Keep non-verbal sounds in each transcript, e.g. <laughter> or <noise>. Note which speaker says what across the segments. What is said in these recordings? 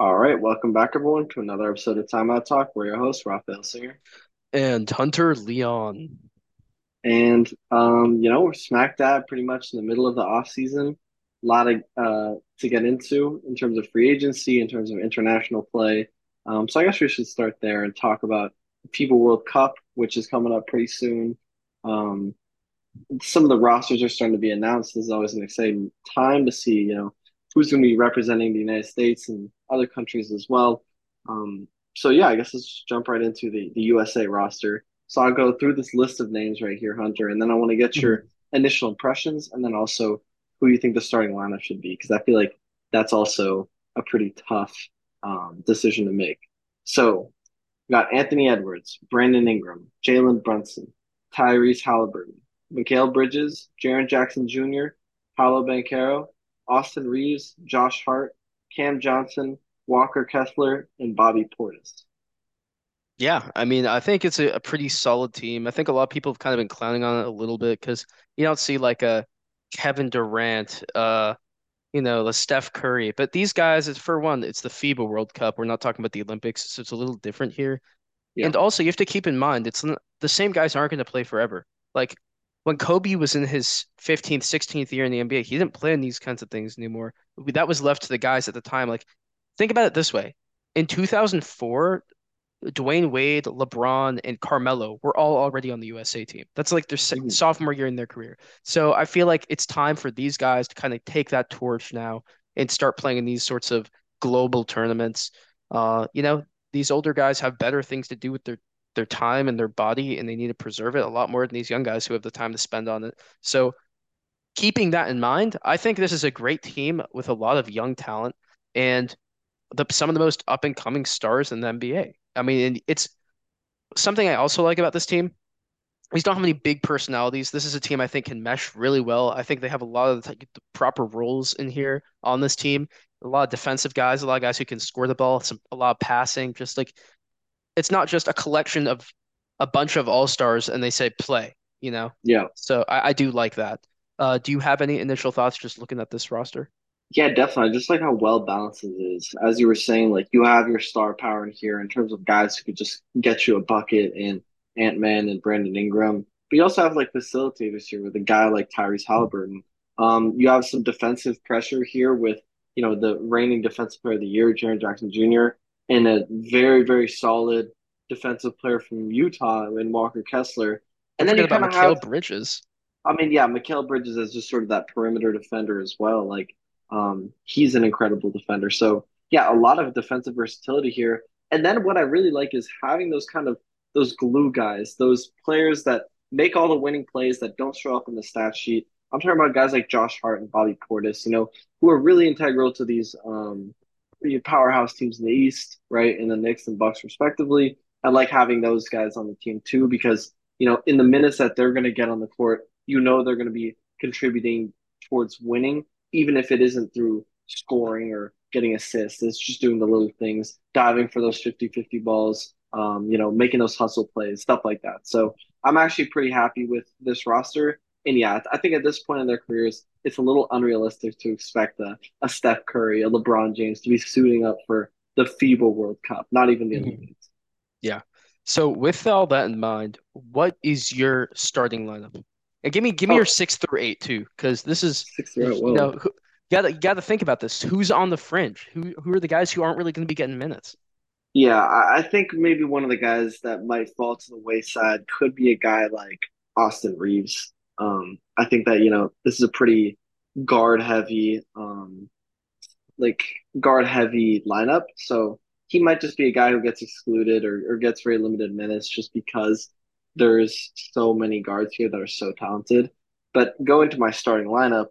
Speaker 1: All right, welcome back, everyone, to another episode of Timeout Talk. We're your host, Raphael Singer.
Speaker 2: And Hunter Leon.
Speaker 1: And, um, you know, we're smack dab pretty much in the middle of the off season. A lot of uh, to get into in terms of free agency, in terms of international play. Um, so I guess we should start there and talk about the FIBA World Cup, which is coming up pretty soon. Um, some of the rosters are starting to be announced. This is always an exciting time to see, you know, who's going to be representing the United States and other countries as well. Um, so yeah, I guess let's jump right into the the USA roster. So I'll go through this list of names right here, Hunter, and then I want to get your mm-hmm. initial impressions, and then also who you think the starting lineup should be, because I feel like that's also a pretty tough um, decision to make. So we got Anthony Edwards, Brandon Ingram, Jalen Brunson, Tyrese Halliburton, Mikal Bridges, Jaren Jackson Jr., Paolo Banchero, Austin Reaves, Josh Hart, Cam Johnson, Walker Kessler, and Bobby Portis.
Speaker 2: Yeah, I mean, I think it's a, a, pretty solid team. I think a lot of people have kind of been clowning on it a little bit because you don't see like a Kevin Durant, uh, you know, the Steph Curry. But these guys, it's for one, it's the FIBA World Cup. We're not talking about the Olympics, so it's a little different here. Yeah. And also, you have to keep in mind, it's the same guys aren't going to play forever. Like when Kobe was in his 15th, 16th year in the NBA, he didn't play in these kinds of things anymore. That was left to the guys at the time. Like, think about it this way. In 2004, Dwyane Wade, LeBron, and Carmelo were all already on the USA team. That's like their mm-hmm. sophomore year in their career. So I feel like it's time for these guys to kind of take that torch now and start playing in these sorts of global tournaments. Uh, you know, these older guys have better things to do with their their time and their body and they need to preserve it a lot more than these young guys who have the time to spend on it. So keeping that in mind, I think this is a great team with a lot of young talent and the some of the most up and coming stars in the NBA. I mean, it's something I also like about this team. These don't have any big personalities. This is a team I think can mesh really well. I think they have a lot of the, the proper roles in here on this team. A lot of defensive guys, a lot of guys who can score the ball, some a lot of passing. Just like it's not just a collection of a bunch of all stars and they say play, you know?
Speaker 1: Yeah.
Speaker 2: So I, I do like that. Uh, do you have any initial thoughts just looking at this roster?
Speaker 1: Yeah, definitely. Just like how well balanced it is. As you were saying, like you have your star power in here in terms of guys who could just get you a bucket and Ant Man and Brandon Ingram. But you also have like facilitators here with a guy like Tyrese Halliburton. Um, you have some defensive pressure here with, you know, the reigning defensive player of the year, Jaren Jackson Jr and a very very solid defensive player from Utah in Walker Kessler. And
Speaker 2: then you kind of have Bridges.
Speaker 1: I mean, yeah, Mikal Bridges is just sort of that perimeter defender as well. Like, um, he's an incredible defender. So yeah, a lot of defensive versatility here. And then what I really like is having those kind of those glue guys, those players that make all the winning plays that don't show up in the stat sheet. I'm talking about guys like Josh Hart and Bobby Portis, you know, who are really integral to these um, powerhouse teams in the East, right? And the Knicks and Bucks respectively. I like having those guys on the team too because you know in the minutes that they're going to get on the court, you know they're going to be contributing towards winning, even if it isn't through scoring or getting assists. It's just doing the little things, diving for those 50-50 balls, um, you know, making those hustle plays, stuff like that. So I'm actually pretty happy with this roster. And yeah, I think at this point in their careers, it's a little unrealistic to expect a, a Steph Curry, a LeBron James to be suiting up for the FIBA World Cup, not even the mm-hmm. Olympics.
Speaker 2: Yeah. So with all that in mind, what is your starting lineup? And give me give me oh. your six through eight too, because this is
Speaker 1: six through eight.
Speaker 2: You know, who, gotta gotta think about this. Who's on the fringe? Who who are the guys who aren't really going to be getting minutes?
Speaker 1: Yeah, I think maybe one of the guys that might fall to the wayside could be a guy like Austin Reaves. Um, I think that you know this is a pretty guard heavy, um, like guard heavy lineup. So he might just be a guy who gets excluded or, or gets very limited minutes just because there's so many guards here that are so talented. But going to my starting lineup,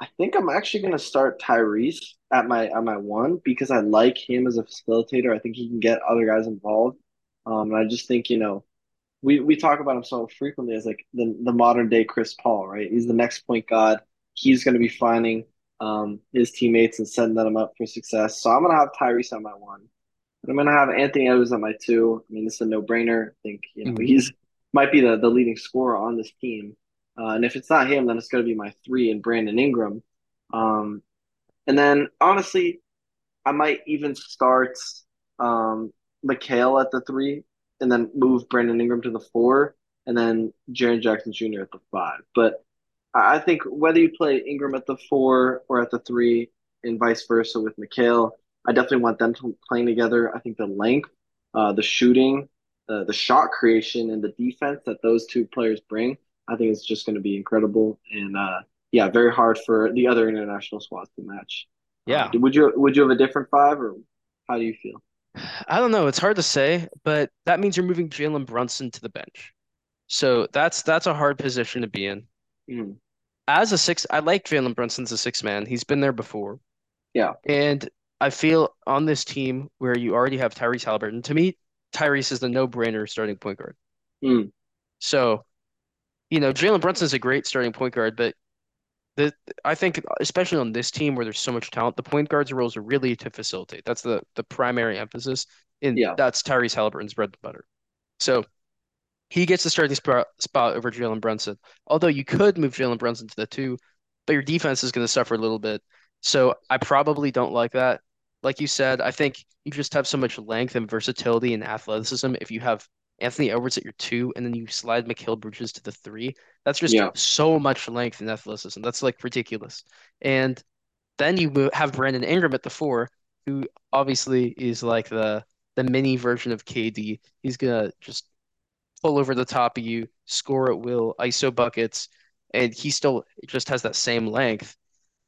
Speaker 1: I think I'm actually going to start Tyrese at my at my one because I like him as a facilitator. I think he can get other guys involved. Um, and I just think you know we we talk about him so frequently as like the the modern day Chris Paul, right? He's the next point guard. He's going to be finding um, his teammates and setting them up for success. So I'm going to have Tyrese on my one. And I'm going to have Anthony Edwards on my two. I mean, it's a no brainer. I think you know mm-hmm. he's might be the the leading scorer on this team. Uh, and if it's not him, then it's going to be my three and Brandon Ingram. Um, and then honestly, I might even start um, Mikal at the three, and then move Brandon Ingram to the four, and then Jaren Jackson Jr. at the five. But I think whether you play Ingram at the four or at the three, and vice versa with Mikal, I definitely want them to playing together. I think the length, uh, the shooting, uh, the shot creation, and the defense that those two players bring, I think it's just going to be incredible. And uh, yeah, very hard for the other international squads to match.
Speaker 2: Yeah.
Speaker 1: would you would you have a different five, or how do you feel?
Speaker 2: I don't know. It's hard to say, but that means you're moving Jalen Brunson to the bench. So that's that's a hard position to be in.
Speaker 1: Mm,
Speaker 2: As a six, I like Jalen Brunson as a six man. He's been there before.
Speaker 1: yeah,
Speaker 2: And I feel on this team where you already have Tyrese Halliburton, to me, Tyrese is the no-brainer starting point guard.
Speaker 1: mm,
Speaker 2: So, you know, Jalen Brunson is a great starting point guard, but the I think especially on this team where there's so much talent, the point guard's roles are really to facilitate. That's the the primary emphasis, and
Speaker 1: yeah,
Speaker 2: that's Tyrese Halliburton's bread and butter. So he gets the starting spot spot over Jalen Brunson. Although you could move Jalen Brunson to the two, but your defense is going to suffer a little bit. So I probably don't like that. Like you said, I think you just have so much length and versatility and athleticism. If you have Anthony Edwards at your two and then you slide Mikal Bridges to the three, that's just
Speaker 1: yeah,
Speaker 2: so much length and athleticism. That's like ridiculous. And then you have Brandon Ingram at the four, who obviously is like the the mini version of KD. He's gonna just pull over the top of you, score at will, ISO buckets, and he still just has that same length.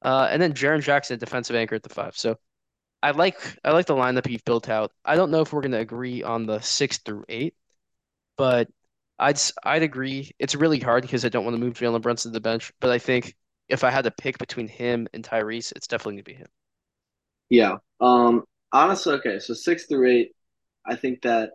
Speaker 2: Uh, and then Jaren Jackson, defensive anchor at the five. So I like I like the lineup you've built out. I don't know if we're going to agree on the six through eight, but I'd I'd agree. It's really hard because I don't want to move Jalen Brunson to the bench, but I think if I had to pick between him and Tyrese, it's definitely to be him.
Speaker 1: yeah. Um, honestly, okay, so six through eight, I think that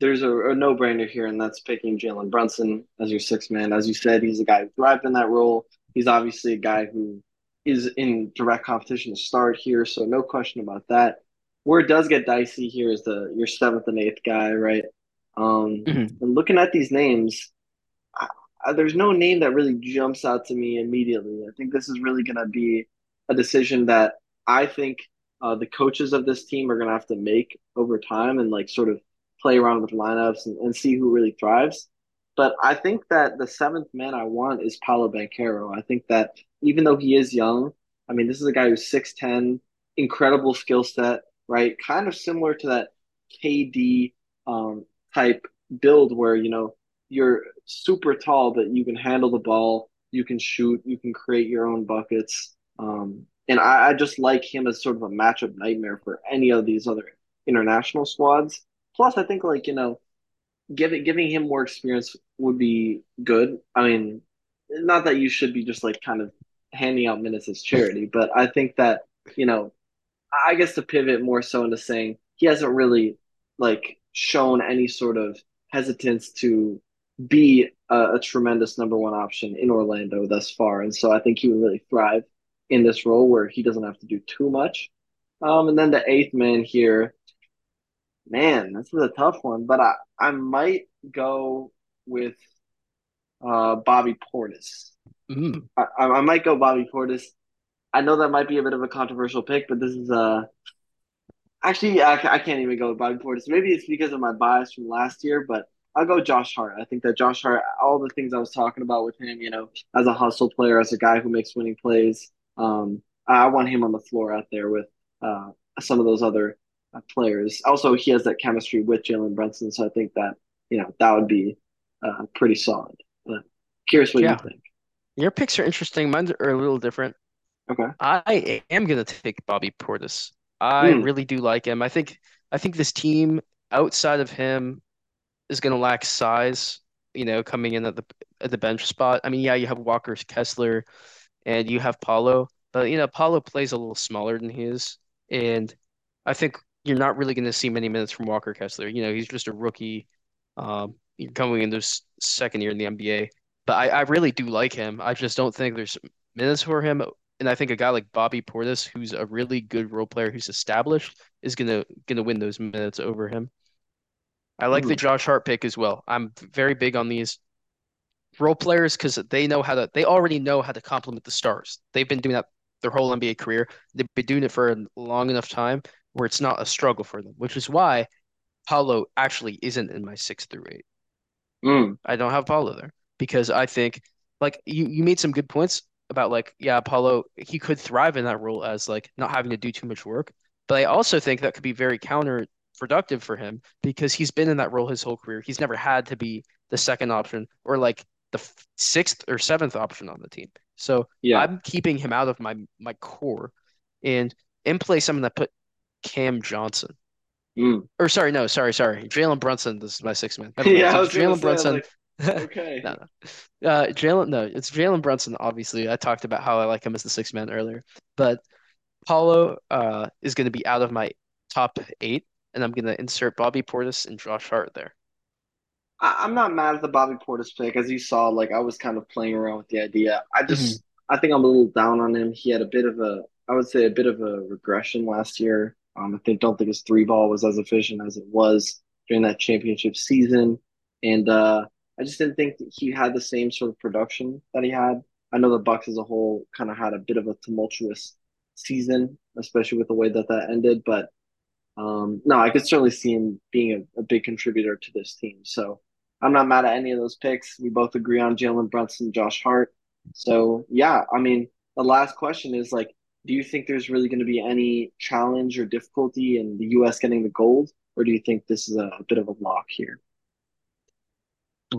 Speaker 1: there's a, a no-brainer here, and that's picking Jalen Brunson as your sixth man. As you said, he's a guy who thrived in that role. He's obviously a guy who is in direct competition to start here, so no question about that. Where it does get dicey here is the your seventh and eighth guy, right? Um,
Speaker 2: Mhm.
Speaker 1: and looking at these names, I, I, there's no name that really jumps out to me immediately. I think this is really going to be a decision that I think uh, the coaches of this team are going to have to make over time and like sort of play around with lineups and, and see who really thrives. But I think that the seventh man I want is Paolo Banchero. I think that even though he is young, I mean, this is a guy who's 6'10, incredible skill set, right? Kind of similar to that KD um, type build where, you know, you're super tall, but you can handle the ball, you can shoot, you can create your own buckets. Um, and I, I just like him as sort of a matchup nightmare for any of these other international squads. Plus, I think like, you know, giving giving him more experience would be good. I mean, not that you should be just like kind of handing out minutes as charity, <laughs> but I think that, you know, I guess to pivot more so into saying he hasn't really like shown any sort of hesitance to be a, a tremendous number one option in Orlando thus far. And so I think he would really thrive in this role where he doesn't have to do too much. Um, and then the eighth man here, man, this is a tough one, but I, I might go with uh, Bobby Portis.
Speaker 2: Mm.
Speaker 1: I, I might go Bobby Portis. I know that might be a bit of a controversial pick, but this is uh Actually, I, I can't even go with Bobby Portis. Maybe it's because of my bias from last year, but I'll go Josh Hart. I think that Josh Hart, all the things I was talking about with him, you know, as a hustle player, as a guy who makes winning plays, um, I want him on the floor out there with uh, some of those other uh, players. Also, he has that chemistry with Jalen Brunson, so I think that you know that would be uh, pretty solid. But curious what you think.
Speaker 2: your picks are interesting. Mine are a little different.
Speaker 1: Okay.
Speaker 2: I am gonna take Bobby Portis. I
Speaker 1: Hmm.
Speaker 2: really do like him. I think I think this team outside of him is gonna lack size, you know, coming in at the at the bench spot. I mean, yeah, you have Walker Kessler and you have Paolo, but you know, Paolo plays a little smaller than he is. And I think you're not really gonna see many minutes from Walker Kessler. You know, he's just a rookie. Um, you're coming into his second year in the NBA. But I, I really do like him. I just don't think there's minutes for him. And I think a guy like Bobby Portis, who's a really good role player who's established, is gonna gonna win those minutes over him. I like the
Speaker 1: Hmm.
Speaker 2: Josh Hart pick as well. I'm very big on these role players because they know how to they already know how to complement the stars. They've been doing that their whole NBA career. They've been doing it for a long enough time where it's not a struggle for them, which is why Paolo actually isn't in my six through eight.
Speaker 1: Mm.
Speaker 2: I don't have Paolo there because I think like you, you made some good points about like, yeah, Paolo, he could thrive in that role as like not having to do too much work. But I also think that could be very counterproductive for him because he's been in that role his whole career. He's never had to be the second option or like the sixth or seventh option on the team. So
Speaker 1: Yeah.
Speaker 2: I'm keeping him out of my my core and in place I'm gonna put Cam Johnson.
Speaker 1: Mm.
Speaker 2: Or sorry, no, sorry, sorry. Jalen Brunson. This is my sixth man. <laughs>
Speaker 1: Yeah, I
Speaker 2: So
Speaker 1: was gonna
Speaker 2: Jalen Brunson.
Speaker 1: like, okay. <laughs>
Speaker 2: No, no. Uh, Jalen, no, it's Jalen Brunson, obviously. I talked about how I like him as the sixth man earlier. But Paolo uh, is going to be out of my top eight, and I'm going to insert Bobby Portis and Josh Hart there.
Speaker 1: I, I'm not mad at the Bobby Portis pick. As you saw, like I was kind of playing around with the idea. I just I think I'm a little down on him. He had a bit of a I would say a bit of a regression last year. Um, I think don't think his three ball was as efficient as it was during that championship season. And uh I just didn't think he had the same sort of production that he had. I know the Bucks as a whole kind of had a bit of a tumultuous season, especially with the way that that ended. But um, no, I could certainly see him being a, a big contributor to this team. So I'm not mad at any of those picks. We both agree on Jalen Brunson, Josh Hart. So yeah, I mean, the last question is like, do you think there's really going to be any challenge or difficulty in the U.S. getting the gold, or do you think this is a, a bit of a lock here?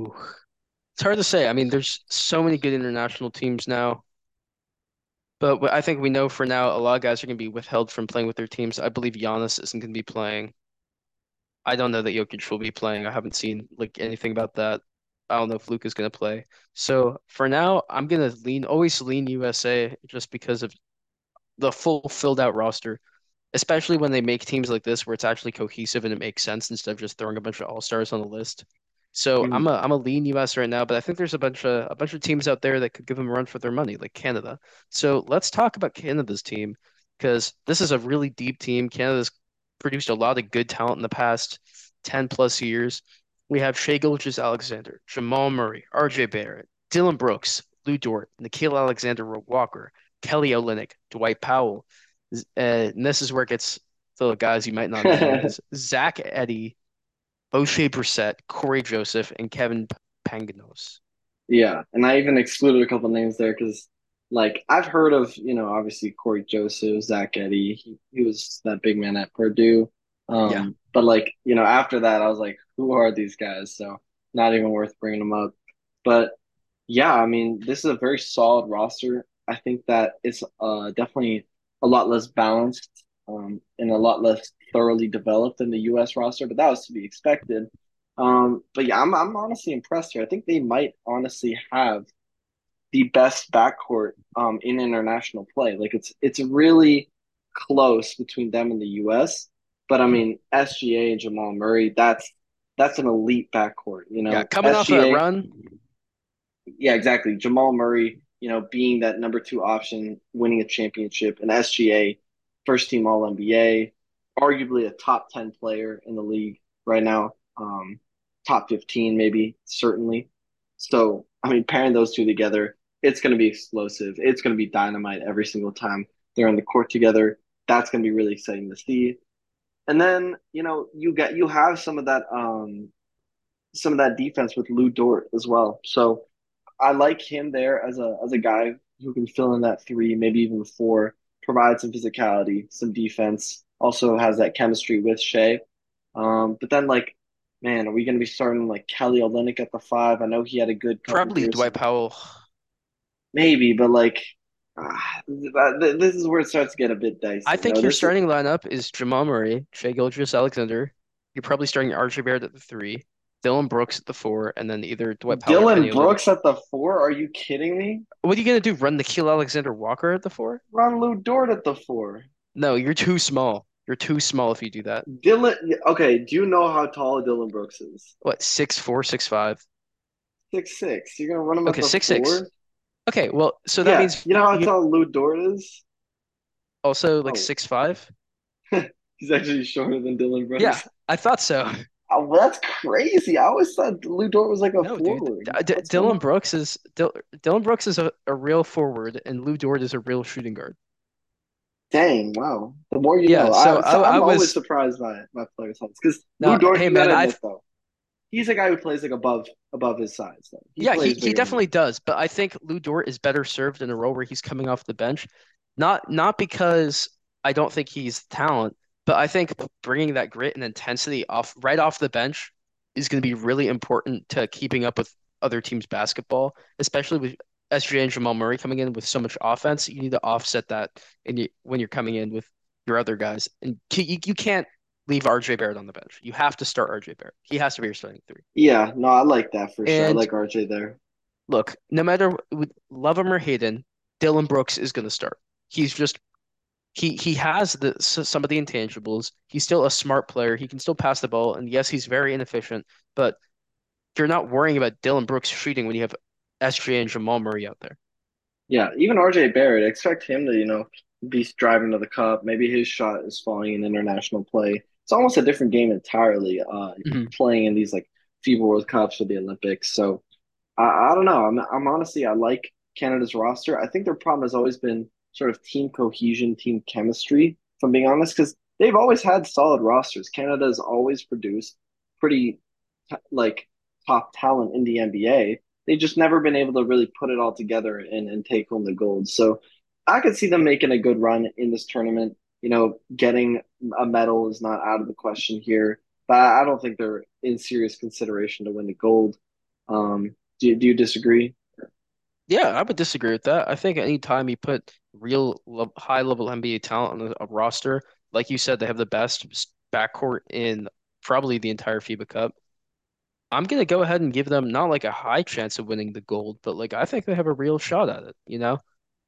Speaker 2: It's hard to say. I mean, there's so many good international teams now, but I think we know for now a lot of guys are going to be withheld from playing with their teams. I believe Giannis isn't going to be playing. I don't know that Jokic will be playing. I haven't seen like anything about that. I don't know if Luke is going to play. So for now, I'm going to lean always lean USA just because of the full filled out roster, especially when they make teams like this where it's actually cohesive and it makes sense instead of just throwing a bunch of all-stars on the list. So I'm
Speaker 1: Mhm.
Speaker 2: a I'm a lean US right now, but I think there's a bunch of a bunch of teams out there that could give them a run for their money, like Canada. So let's talk about Canada's team because this is a really deep team. Canada's produced a lot of good talent in the past 10 plus years. We have Shai Gilgeous-Alexander, Jamal Murray, RJ Barrett, Dillon Brooks, Lu Dort, Nickeil Alexander-Walker, Kelly Olynyk, Dwight Powell. Uh, and this is where it gets the guys you might not know. <laughs> Zach Edey, Oshae Brissett, Cory Joseph, and Kevin P- Pangos.
Speaker 1: Yeah, and I even excluded a couple names there because, like, I've heard of, you know, obviously Cory Joseph, Zach Edey. He, he was that big man at Purdue.
Speaker 2: Yeah.
Speaker 1: Um, but like, you know, after that, I was like, who are these guys? So not even worth bringing them up. But yeah, I mean, this is a very solid roster. I think that it's uh definitely a lot less balanced, um, and a lot less thoroughly developed in the U.S. roster, but that was to be expected. Um, but yeah, I'm I'm honestly impressed here. I think they might honestly have the best backcourt um in international play. Like it's it's really close between them and the US. But I mean, SGA and Jamal Murray, that's that's an elite backcourt, you
Speaker 2: Yeah,
Speaker 1: know.
Speaker 2: coming off of that run,
Speaker 1: yeah, exactly. Jamal Murray, you know, being that number two option, winning a championship, and SGA, first team All NBA, arguably a top 10 player in the league right now, um, top 15, maybe, certainly. So, I mean, pairing those two together, it's going to be explosive. It's going to be dynamite every single time they're on the court together. That's going to be really exciting to see. And then, you know, you get you have some of that um some of that defense with Lu Dort as well. So I like him there as a as a guy who can fill in that three, maybe even four, provide some physicality, some defense. Also has that chemistry with Shai. Um, but then like, man, are we going to be starting like Kelly Olynyk at the five? I know he had a good
Speaker 2: probably
Speaker 1: years,
Speaker 2: Dwight Powell.
Speaker 1: maybe, but like, ah, this is where it starts to get a bit dicey.
Speaker 2: I
Speaker 1: You
Speaker 2: think
Speaker 1: know,
Speaker 2: your
Speaker 1: this is,
Speaker 2: starting lineup is Jamal Murray, Shai Gilgeous-Alexander. You're probably starting RJ Barrett at the three, Dillon Brooks at the four, and then either Dwight Powell Dillon.
Speaker 1: Brooks at the four. Are you kidding me?
Speaker 2: What are you gonna do? Run Nickeil Alexander-Walker at the four?
Speaker 1: Run Lu Dort at the four.
Speaker 2: No, you're too small. You're too small if you do that.
Speaker 1: Dillon, okay, do you know how tall Dillon Brooks is?
Speaker 2: What, six four, six five?
Speaker 1: Six six. You're gonna run him
Speaker 2: Okay, six six. Okay, well, so that
Speaker 1: Yeah,
Speaker 2: means
Speaker 1: you know how
Speaker 2: you
Speaker 1: tall Lu Dort is?
Speaker 2: also like
Speaker 1: oh.
Speaker 2: six five. <laughs>
Speaker 1: he's actually shorter than
Speaker 2: Dillon
Speaker 1: Brooks.
Speaker 2: Yeah, I thought so. <laughs>
Speaker 1: Oh, well, that's crazy. I always thought Lu Dort was like a
Speaker 2: No,
Speaker 1: forward.
Speaker 2: D D- Dillon
Speaker 1: on?
Speaker 2: Brooks is Dil Dillon Brooks is a, a real forward, and Lu Dort is a real shooting guard.
Speaker 1: Dang, wow. The more you
Speaker 2: Yeah,
Speaker 1: know.
Speaker 2: so
Speaker 1: I,
Speaker 2: I
Speaker 1: so
Speaker 2: I
Speaker 1: I'm always
Speaker 2: was
Speaker 1: surprised by by players' heights because Lu
Speaker 2: no,
Speaker 1: Dort,
Speaker 2: hey man, I've
Speaker 1: though, he's a guy who plays like above above his size though. He
Speaker 2: Yeah, he he definitely does, but I think Lu Dort is better served in a role where he's coming off the bench. Not not because I don't think he's talent, but I think bringing that grit and intensity off right off the bench is going to be really important to keeping up with other teams' basketball, especially with SJ and Jamal Murray coming in with so much offense. You need to offset that in you, when you're coming in with your other guys, and you, you can't leave RJ Barrett on the bench. You have to start RJ Barrett. He has to be your starting three.
Speaker 1: Yeah, no, I like that for sure. I like RJ there.
Speaker 2: look, no matter love him or hate him, Dillon Brooks is going to start. He's just he he has the some of the intangibles. He's still a smart player. He can still pass the ball, and yes, he's very inefficient. But you're not worrying about Dillon Brooks shooting when you have SJ and Jamal Murray out there.
Speaker 1: Yeah, even RJ Barrett, expect him to, you know, be driving to the cup. Maybe his shot is falling in international play. It's almost a different game entirely, uh,
Speaker 2: hmm
Speaker 1: playing in these like FIBA World Cups or the Olympics. So I, I don't know. I'm I'm honestly I like Canada's roster. I think their problem has always been sort of team cohesion, team chemistry, if I'm being honest, because they've always had solid rosters. Canada has always produced pretty like top talent in the NBA. They just never been able to really put it all together and, and take home the gold. So I could see them making a good run in this tournament. You know, getting a medal is not out of the question here, but I don't think they're in serious consideration to win the gold. Um, do, do you disagree?
Speaker 2: Yeah, I would disagree with that. I think anytime you put real lo high level NBA talent on a, a roster, like you said, they have the best backcourt in probably the entire FIBA Cup. I'm gonna go ahead and give them not like a high chance of winning the gold, but like I think they have a real shot at it, you know?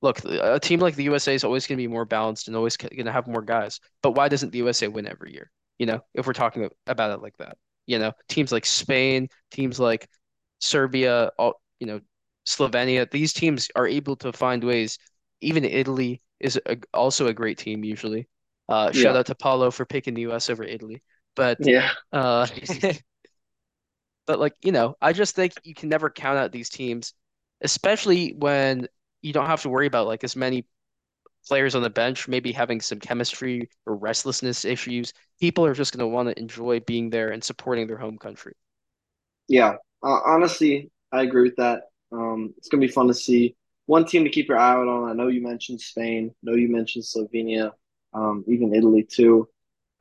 Speaker 2: Look, a team like the USA is always gonna be more balanced and always gonna have more guys. But why doesn't the USA win every year? You know, if we're talking about it like that. You know, teams like Spain, teams like Serbia, all, you know, Slovenia, these teams are able to find ways. Even Italy is a, also a great team usually. Uh, shout out to Paolo for picking the US over Italy. But
Speaker 1: yeah,
Speaker 2: uh <laughs> <laughs> But like, you know, I just think you can never count out these teams, especially when you don't have to worry about like as many players on the bench maybe having some chemistry or restlessness issues. People are just going to want to enjoy being there and supporting their home country.
Speaker 1: yeah. Uh, honestly, I agree with that. Um, it's gonna be fun to see. One team to keep your eye out on. I know you mentioned Spain. I know you mentioned Slovenia. Um, even Italy too.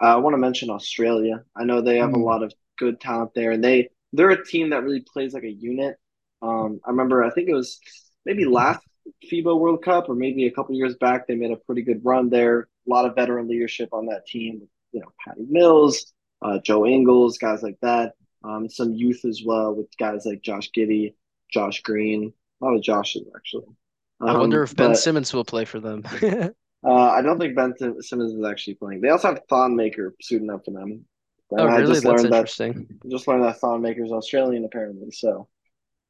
Speaker 1: Uh, I want to mention Australia. I know they have a
Speaker 2: Mm.
Speaker 1: lot of good talent there, and they they're a team that really plays like a unit. Um, I remember I think it was maybe last FIBA World Cup or maybe a couple years back. They made a pretty good run there. A lot of veteran leadership on that team. You know, Patty Mills, uh, Joe Ingles, guys like that. Um, some youth as well with guys like Josh Giddey, Josh Green. A lot of Joshes actually.
Speaker 2: I wonder
Speaker 1: Um,
Speaker 2: if Ben
Speaker 1: but
Speaker 2: Simmons will play for them. <laughs>
Speaker 1: uh, I don't think Ben Simmons is actually playing. They also have Thon Maker suiting up for them, and I
Speaker 2: really?
Speaker 1: just
Speaker 2: That's
Speaker 1: learned that
Speaker 2: interesting.
Speaker 1: just learned that Thon Maker is Australian apparently. So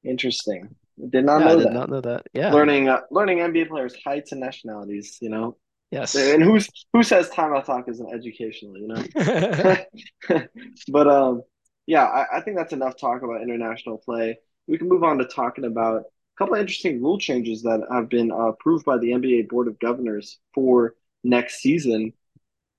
Speaker 1: interesting. Did not
Speaker 2: Yeah, I
Speaker 1: know
Speaker 2: did
Speaker 1: that.
Speaker 2: not know that. Yeah.
Speaker 1: Learning uh, learning NBA players' heights and nationalities. You know,
Speaker 2: Yes.
Speaker 1: and who's who says timeout talk isn't educational? You know. <laughs> <laughs> But um, yeah, I, I think that's enough talk about international play. We can move on to talking about a couple of interesting rule changes that have been uh, approved by the NBA Board of Governors for next season.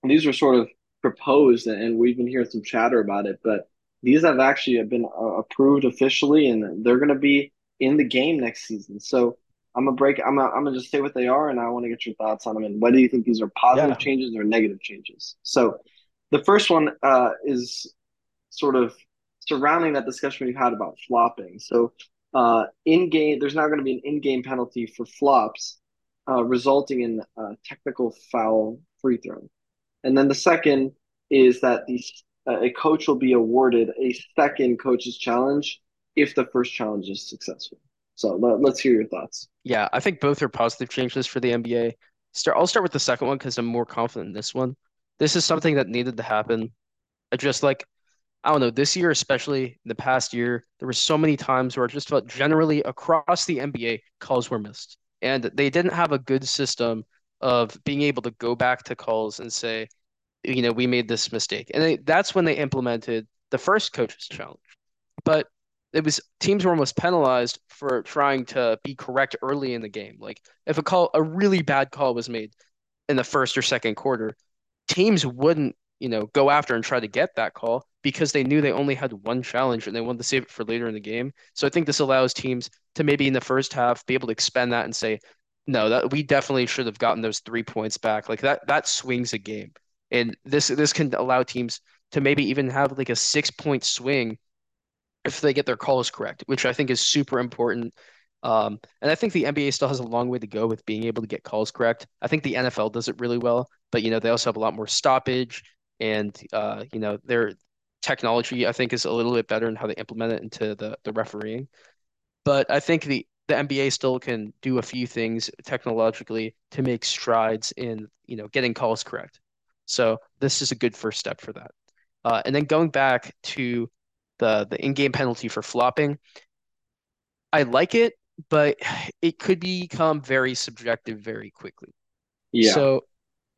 Speaker 1: And these are sort of proposed, and we've been hearing some chatter about it, but these have actually been uh, approved officially, and they're going to be in the game next season. So I'm gonna break. I'm gonna, I'm gonna just say what they are, and I want to get your thoughts on them. And whether you think these are positive
Speaker 2: Yeah.
Speaker 1: changes or negative changes. So the first one uh, is sort of surrounding that discussion we've had about flopping. So, uh, in game, there's now going to be an in game penalty for flops, uh, resulting in a technical foul free throw. And then the second is that the uh, a coach will be awarded a second coach's challenge if the first challenge is successful. So let, let's hear your thoughts.
Speaker 2: Yeah, I think both are positive changes for the NBA. Start, I'll start with the second one because I'm more confident in this one. This is something that needed to happen. I just like I don't know, this year, especially in the past year, there were so many times where I just felt generally across the NBA, calls were missed. And they didn't have a good system of being able to go back to calls and say, you know, we made this mistake. And they, that's when they implemented the first coach's challenge. But it was teams were almost penalized for trying to be correct early in the game. Like if a call, a really bad call was made, in the first or second quarter, teams wouldn't, you know, go after and try to get that call because they knew they only had one challenge and they wanted to save it for later in the game. So I think this allows teams to maybe in the first half be able to expend that and say, no, that we definitely should have gotten those three points back. Like that that swings a game. And this this can allow teams to maybe even have like a six point swing if they get their calls correct, which I think is super important. Um, and I think the NBA still has a long way to go with being able to get calls correct. I think the NFL does it really well, but you know they also have a lot more stoppage, and uh, you know their technology I think is a little bit better in how they implement it into the the refereeing. But I think the the NBA still can do a few things technologically to make strides in you know getting calls correct. So this is a good first step for that. Uh, and then going back to the the in-game penalty for flopping, I like it, but it could become very subjective very quickly.
Speaker 1: Yeah.
Speaker 2: So,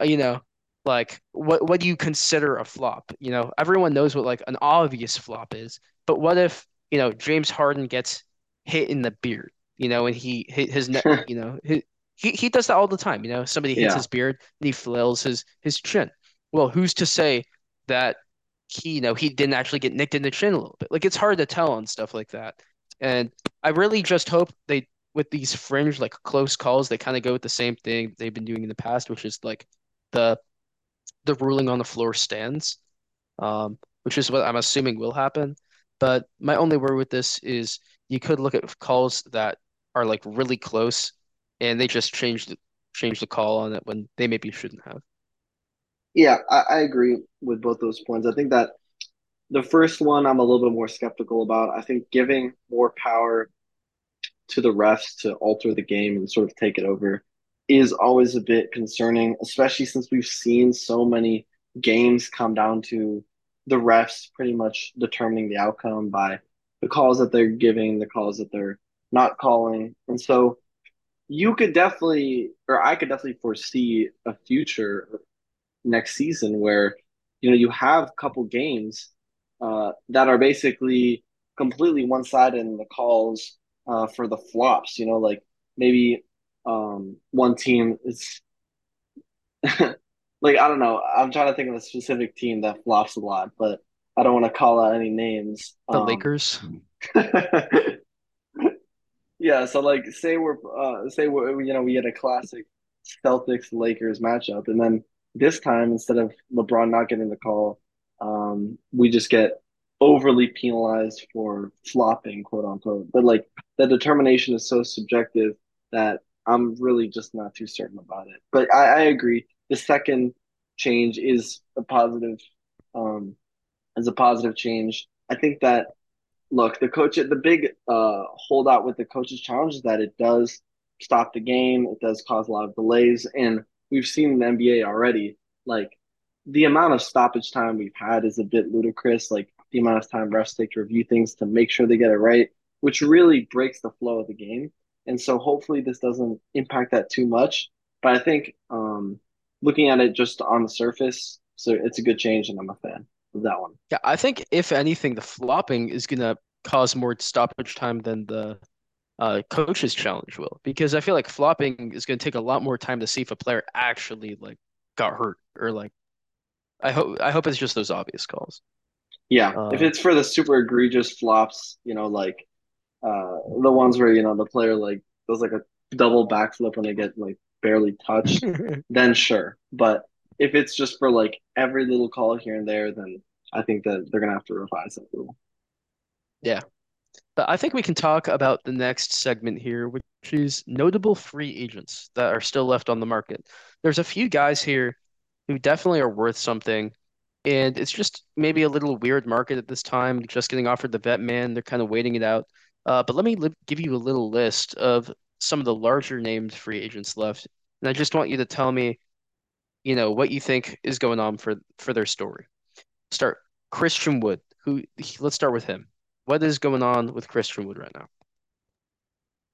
Speaker 2: uh, you know, like what what do you consider a flop? You know, everyone knows what like an obvious flop is, but what if, you know, James Harden gets hit in the beard, you know, and he hit his neck, <laughs> you know, he, he he does that all the time, you know, somebody hits
Speaker 1: Yeah.
Speaker 2: his beard and he flails his his chin. Well, who's to say that he, you know, he didn't actually get nicked in the chin a little bit? Like it's hard to tell on stuff like that. And I really just hope they with these fringe like close calls, they kind of go with the same thing they've been doing in the past, which is like the the ruling on the floor stands, um, which is what I'm assuming will happen. But my only worry with this is you could look at calls that are like really close, and they just change the change the call on it when they maybe shouldn't have.
Speaker 1: Yeah, I, I agree with both those points. I think that the first one I'm a little bit more skeptical about. I think giving more power to the refs to alter the game and sort of take it over is always a bit concerning, especially since we've seen so many games come down to the refs pretty much determining the outcome by the calls that they're giving, the calls that they're not calling. And so you could definitely, or I could definitely foresee a future next season where, you know, you have a couple games uh, that are basically completely one-sided in the calls uh, for the flops. You know, like maybe um, one team is <laughs> like I don't know. I'm trying to think of a specific team that flops a lot, but I don't want to call out any names.
Speaker 2: The
Speaker 1: Um,
Speaker 2: Lakers, <laughs>
Speaker 1: yeah, so like say we're uh, say we're, you know we had a classic Celtics Lakers matchup, and then this time instead of LeBron not getting the call, um, we just get overly penalized for flopping, quote unquote. But like the determination is so subjective that I'm really just not too certain about it. But I, I agree. The second change is a positive, um, is a positive change. I think that look, the coach, the big uh, holdout with the coach's challenge is that it does stop the game. It does cause a lot of delays, and we've seen in the NBA already, like the amount of stoppage time we've had is a bit ludicrous. Like the amount of time refs take to review things to make sure they get it right, which really breaks the flow of the game. And so hopefully this doesn't impact that too much. But I think um, looking at it just on the surface, so it's a good change, and I'm a fan of that one.
Speaker 2: yeah, I think if anything, the flopping is gonna cause more stoppage time than the uh, coach's challenge will, because I feel like flopping is gonna take a lot more time to see if a player actually like got hurt or like I hope I hope it's just those obvious calls.
Speaker 1: Yeah, if
Speaker 2: Uh,
Speaker 1: it's for the super egregious flops, you know, like uh the ones where, you know, the player like does like a double backflip when they get like barely touched, <laughs> then sure. But if it's just for like every little call here and there, then I think that they're gonna have to revise that rule.
Speaker 2: yeah. But I think we can talk about the next segment here, which is notable free agents that are still left on the market. There's a few guys here who definitely are worth something, and it's just maybe a little weird market at this time, just getting offered the vet man. They're kind of waiting it out. Uh, but let me li give you a little list of some of the larger named free agents left, and I just want you to tell me, you know, what you think is going on for for their story. Start Christian Wood, who let's start with him. What is going on with Christian Wood right now?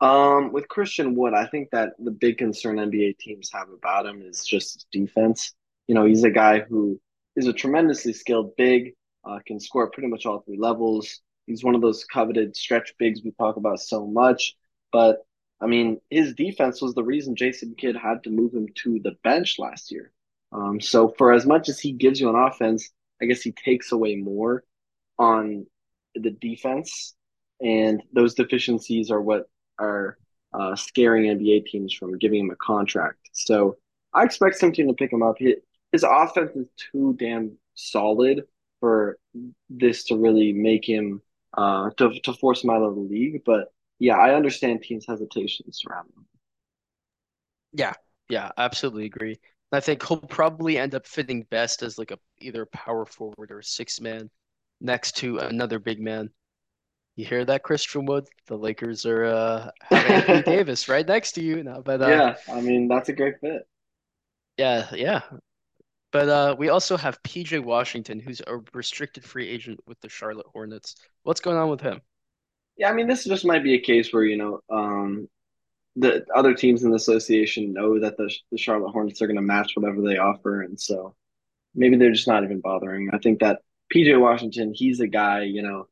Speaker 1: Um, with Christian Wood, I think that the big concern NBA teams have about him is just defense. You know, he's a guy who is a tremendously skilled big, uh, can score pretty much all three levels. He's one of those coveted stretch bigs we talk about so much. But I mean, his defense was the reason Jason Kidd had to move him to the bench last year. Um, so for as much as he gives you an offense, I guess he takes away more on the defense, and those deficiencies are what are uh, scaring NBA teams from giving him a contract. So I expect some team to pick him up. His, his offense is too damn solid for this to really make him uh, to to force him out of the league. But yeah, I understand teams' hesitations around him.
Speaker 2: Yeah, yeah, absolutely agree. I think he'll probably end up fitting best as like a either power forward or six man next to another big man. You hear that, Christian Wood? The Lakers are uh <laughs> Anthony Davis right next to you now. But uh
Speaker 1: Yeah, I mean that's a great fit.
Speaker 2: yeah, yeah. But uh we also have PJ Washington, who's a restricted free agent with the Charlotte Hornets. What's going on with him?
Speaker 1: Yeah, I mean this just might be a case where you know um, the other teams in the association know that the the Charlotte Hornets are going to match whatever they offer, and so maybe they're just not even bothering. I think that PJ Washington, he's a guy, you know,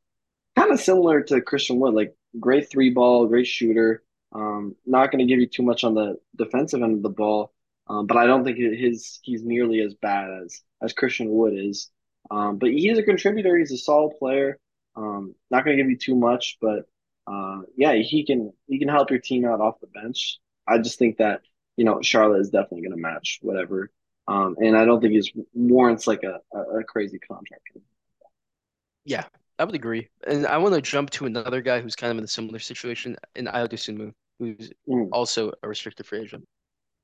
Speaker 1: kind of similar to Christian Wood, like great three ball, great shooter. Um, not going to give you too much on the defensive end of the ball, um, but I don't think his he's nearly as bad as as Christian Wood is. Um, but he's a contributor. He's a solid player. Um, not going to give you too much, but uh, yeah, he can he can help your team out off the bench. I just think that you know Charlotte is definitely going to match whatever, um, and I don't think he's warrants like a, a, a crazy contract.
Speaker 2: Yeah, I would agree. And I want to jump to another guy who's kind of in a similar situation in Ayo Dosunmu, who's
Speaker 1: Mm.
Speaker 2: also a restricted free agent.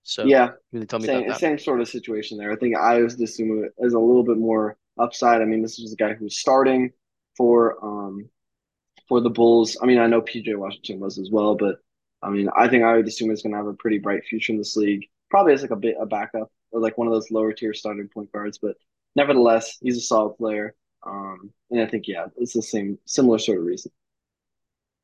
Speaker 2: So
Speaker 1: Yeah,
Speaker 2: tell me about
Speaker 1: same
Speaker 2: that?
Speaker 1: same sort of situation there. I think Ios Dosunmu is a little bit more upside. I mean, this is a guy who's starting for um for the Bulls. I mean, I know PJ Washington was as well, but I mean, I think Ayo Dosunmu is going to have a pretty bright future in this league. Probably as like a bit a backup or like one of those lower tier starting point guards, but nevertheless, he's a solid player. Um, and I think yeah, it's the same similar sort of reason.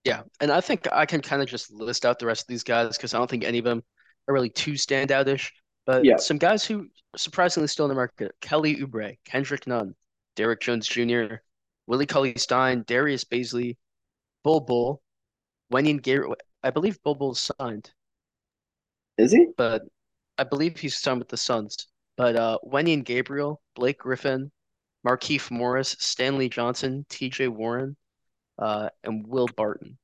Speaker 2: Yeah, and I think I can kind of just list out the rest of these guys because I don't think any of them are really too standoutish. But
Speaker 1: Yeah.
Speaker 2: some guys who surprisingly still in the market: Kelly Oubre, Kendrick Nunn, Derrick Jones Jr., Willie Cauley-Stein, Darius Bazley, Bol Bol, Wenyen Gabriel. I believe Bol Bol's signed,
Speaker 1: Is he?
Speaker 2: but I believe he's signed with the Suns. But uh, Wenyen Gabriel, Blake Griffin, Markieff Morris, Stanley Johnson, T.J. Warren, uh, and Will Barton.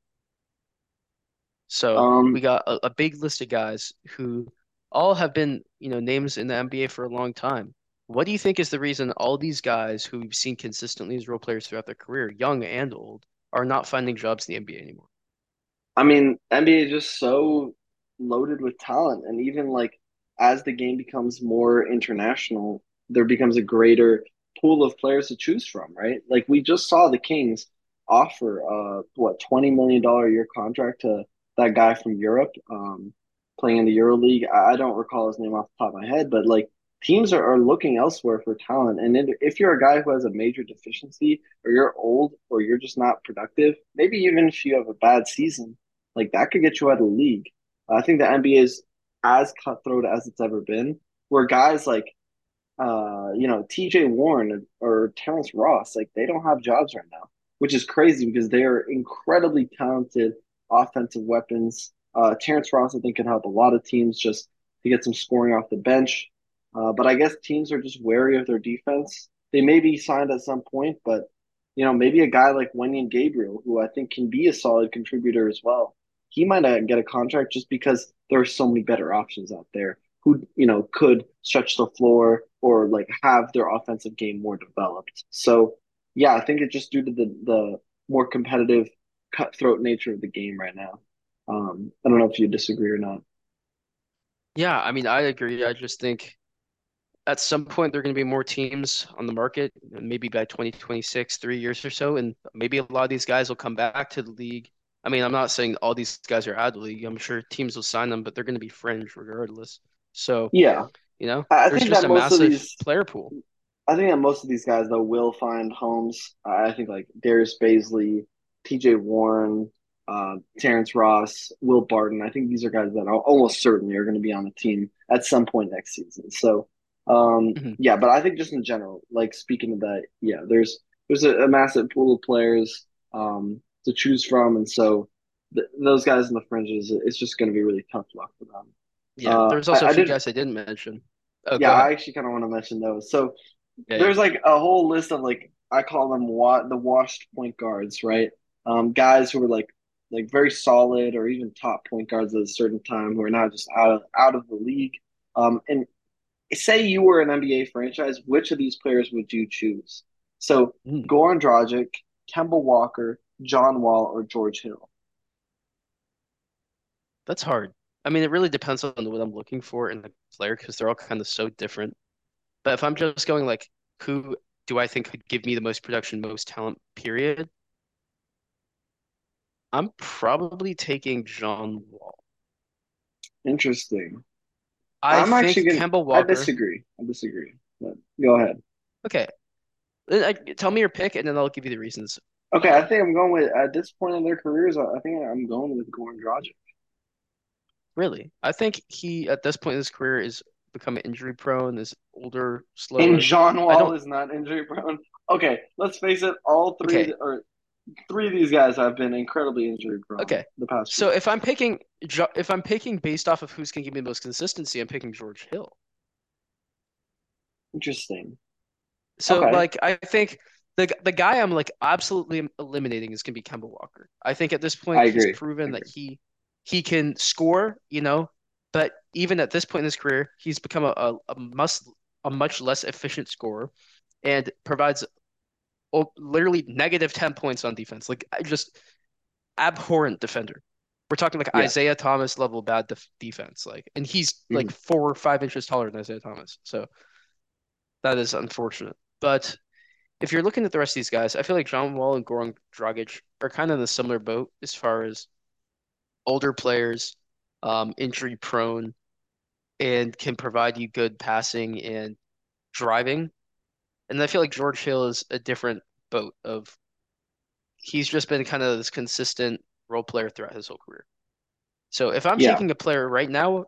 Speaker 2: So we
Speaker 1: Um,
Speaker 2: got a, a big list of guys who all have been, you know, names in the NBA for a long time. What do you think is the reason all these guys who we've seen consistently as role players throughout their career, young and old, are not finding jobs in the NBA anymore?
Speaker 1: I mean, NBA is just so loaded with talent, and even like as the game becomes more international, there becomes a greater pool of players to choose from, right? Like we just saw the Kings offer uh what twenty million dollar year contract to that guy from Europe, um, playing in the Euro League. I, I don't recall his name off the top of my head, but like teams are, are looking elsewhere for talent, and if if you're a guy who has a major deficiency, or you're old, or you're just not productive, maybe even if you have a bad season like that could get you out of the league. I think the NBA is as cutthroat as it's ever been, where guys like uh, you know, TJ Warren or Terrence Ross, like they don't have jobs right now, which is crazy because they are incredibly talented offensive weapons. Uh, Terrence Ross, I think, can help a lot of teams just to get some scoring off the bench. Uh, but I guess teams are just wary of their defense. They may be signed at some point, but you know, maybe a guy like Wenyen Gabriel, who I think can be a solid contributor as well, he might not get a contract just because there are so many better options out there who you know could stretch the floor or like have their offensive game more developed. So yeah, I think it's just due to the the more competitive, cutthroat nature of the game right now. Um, I don't know if you disagree or not.
Speaker 2: Yeah, I mean, I agree. I just think at some point there are going to be more teams on the market, maybe by 2026, three years or so, and maybe a lot of these guys will come back to the league. I mean, I'm not saying all these guys are out of the league. I'm sure teams will sign them, but they're going to be fringe regardless. So,
Speaker 1: Yeah,
Speaker 2: you know,
Speaker 1: I
Speaker 2: there's
Speaker 1: think
Speaker 2: just
Speaker 1: that
Speaker 2: a massive
Speaker 1: these,
Speaker 2: player pool.
Speaker 1: I think that most of these guys though will find homes. I think like Darius Bazley, T.J. Warren, uh, Terrence Ross, Will Barton. I think these are guys that are almost certainly are going to be on the team at some point next season. So, um,
Speaker 2: Mhm.
Speaker 1: yeah, but I think just in general, like speaking of that, yeah, there's there's a, a massive pool of players um, to choose from, and so th those guys in the fringes, it's just going to be really tough luck for them.
Speaker 2: Yeah,
Speaker 1: Uh,
Speaker 2: there's also a
Speaker 1: I
Speaker 2: few
Speaker 1: did,
Speaker 2: guys I didn't mention. Oh,
Speaker 1: yeah, I actually kind of want to mention those. So
Speaker 2: Yeah, yeah.
Speaker 1: there's like a whole list of like I call them wa the washed point guards, right? Um, guys who are like like very solid or even top point guards at a certain time who are now just out of out of the league. Um, and say you were an NBA franchise, which of these players would you choose? So
Speaker 2: Hmm,
Speaker 1: Goran Dragic, Kemba Walker, John Wall, or George Hill.
Speaker 2: that's hard. I mean, it really depends on what I'm looking for in the player because they're all kind of so different. But if I'm just going like, who do I think could give me the most production, most talent, period? I'm probably taking John Wall.
Speaker 1: Interesting.
Speaker 2: I
Speaker 1: I'm actually
Speaker 2: think
Speaker 1: gonna.
Speaker 2: Kemba
Speaker 1: I disagree. I disagree. But go ahead.
Speaker 2: Okay, I, tell me your pick, and then I'll give you the reasons.
Speaker 1: Okay, I think I'm going with at this point in their careers. I I think I'm going with Goran Dragic.
Speaker 2: really, I think he at this point in his career is becoming injury prone, is older,
Speaker 1: slow.
Speaker 2: And.
Speaker 1: John
Speaker 2: I
Speaker 1: Wall
Speaker 2: don't.
Speaker 1: is not injury prone. Okay, let's face it. All three
Speaker 2: Okay,
Speaker 1: or three of these guys have been incredibly injury prone
Speaker 2: okay.
Speaker 1: the past few
Speaker 2: So if. I'm picking, Jo- if I'm picking based off of who's going to give me the most consistency, I'm picking George Hill.
Speaker 1: Interesting.
Speaker 2: So
Speaker 1: Okay,
Speaker 2: like I think the the guy I'm like absolutely eliminating is gonna be Kemba Walker. I think at this point he's proven that he he can score, you know, but even at this point in his career, he's become a, a, a must a much less efficient scorer and provides oh, literally negative 10 points on defense. Like just abhorrent defender. We're talking like
Speaker 1: Yeah.
Speaker 2: Isaiah Thomas level bad def defense. Like and he's like
Speaker 1: Mhm.
Speaker 2: four or five inches taller than Isaiah Thomas. So that is unfortunate. But if you're looking at the rest of these guys, I feel like John Wall and Goran Dragic are kind of in a similar boat as far as older players, um, injury prone, and can provide you good passing and driving. And I feel like George Hill is a different boat of he's just been kind of this consistent role player throughout his whole career. So if I'm
Speaker 1: Yeah.
Speaker 2: taking a player right now,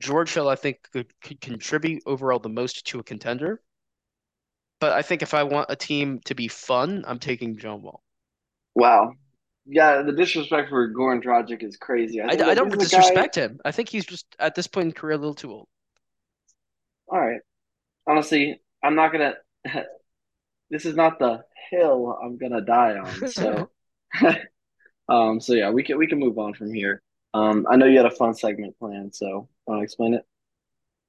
Speaker 2: George Hill, I think could, could contribute overall the most to a contender. But I think if I want a team to be fun, I'm taking John Wall.
Speaker 1: Wow. Yeah, the disrespect for Goran Dragic is crazy. I
Speaker 2: I, I don't
Speaker 1: is a guy.
Speaker 2: disrespect him. I think he's just at this point in career a little too old.
Speaker 1: All right. Honestly, I'm not gonna. <laughs> This is not the hill I'm gonna die on. So, <laughs> <laughs> um, so yeah, we can we can move on from here. Um, I know you had a fun segment planned, so want to explain it?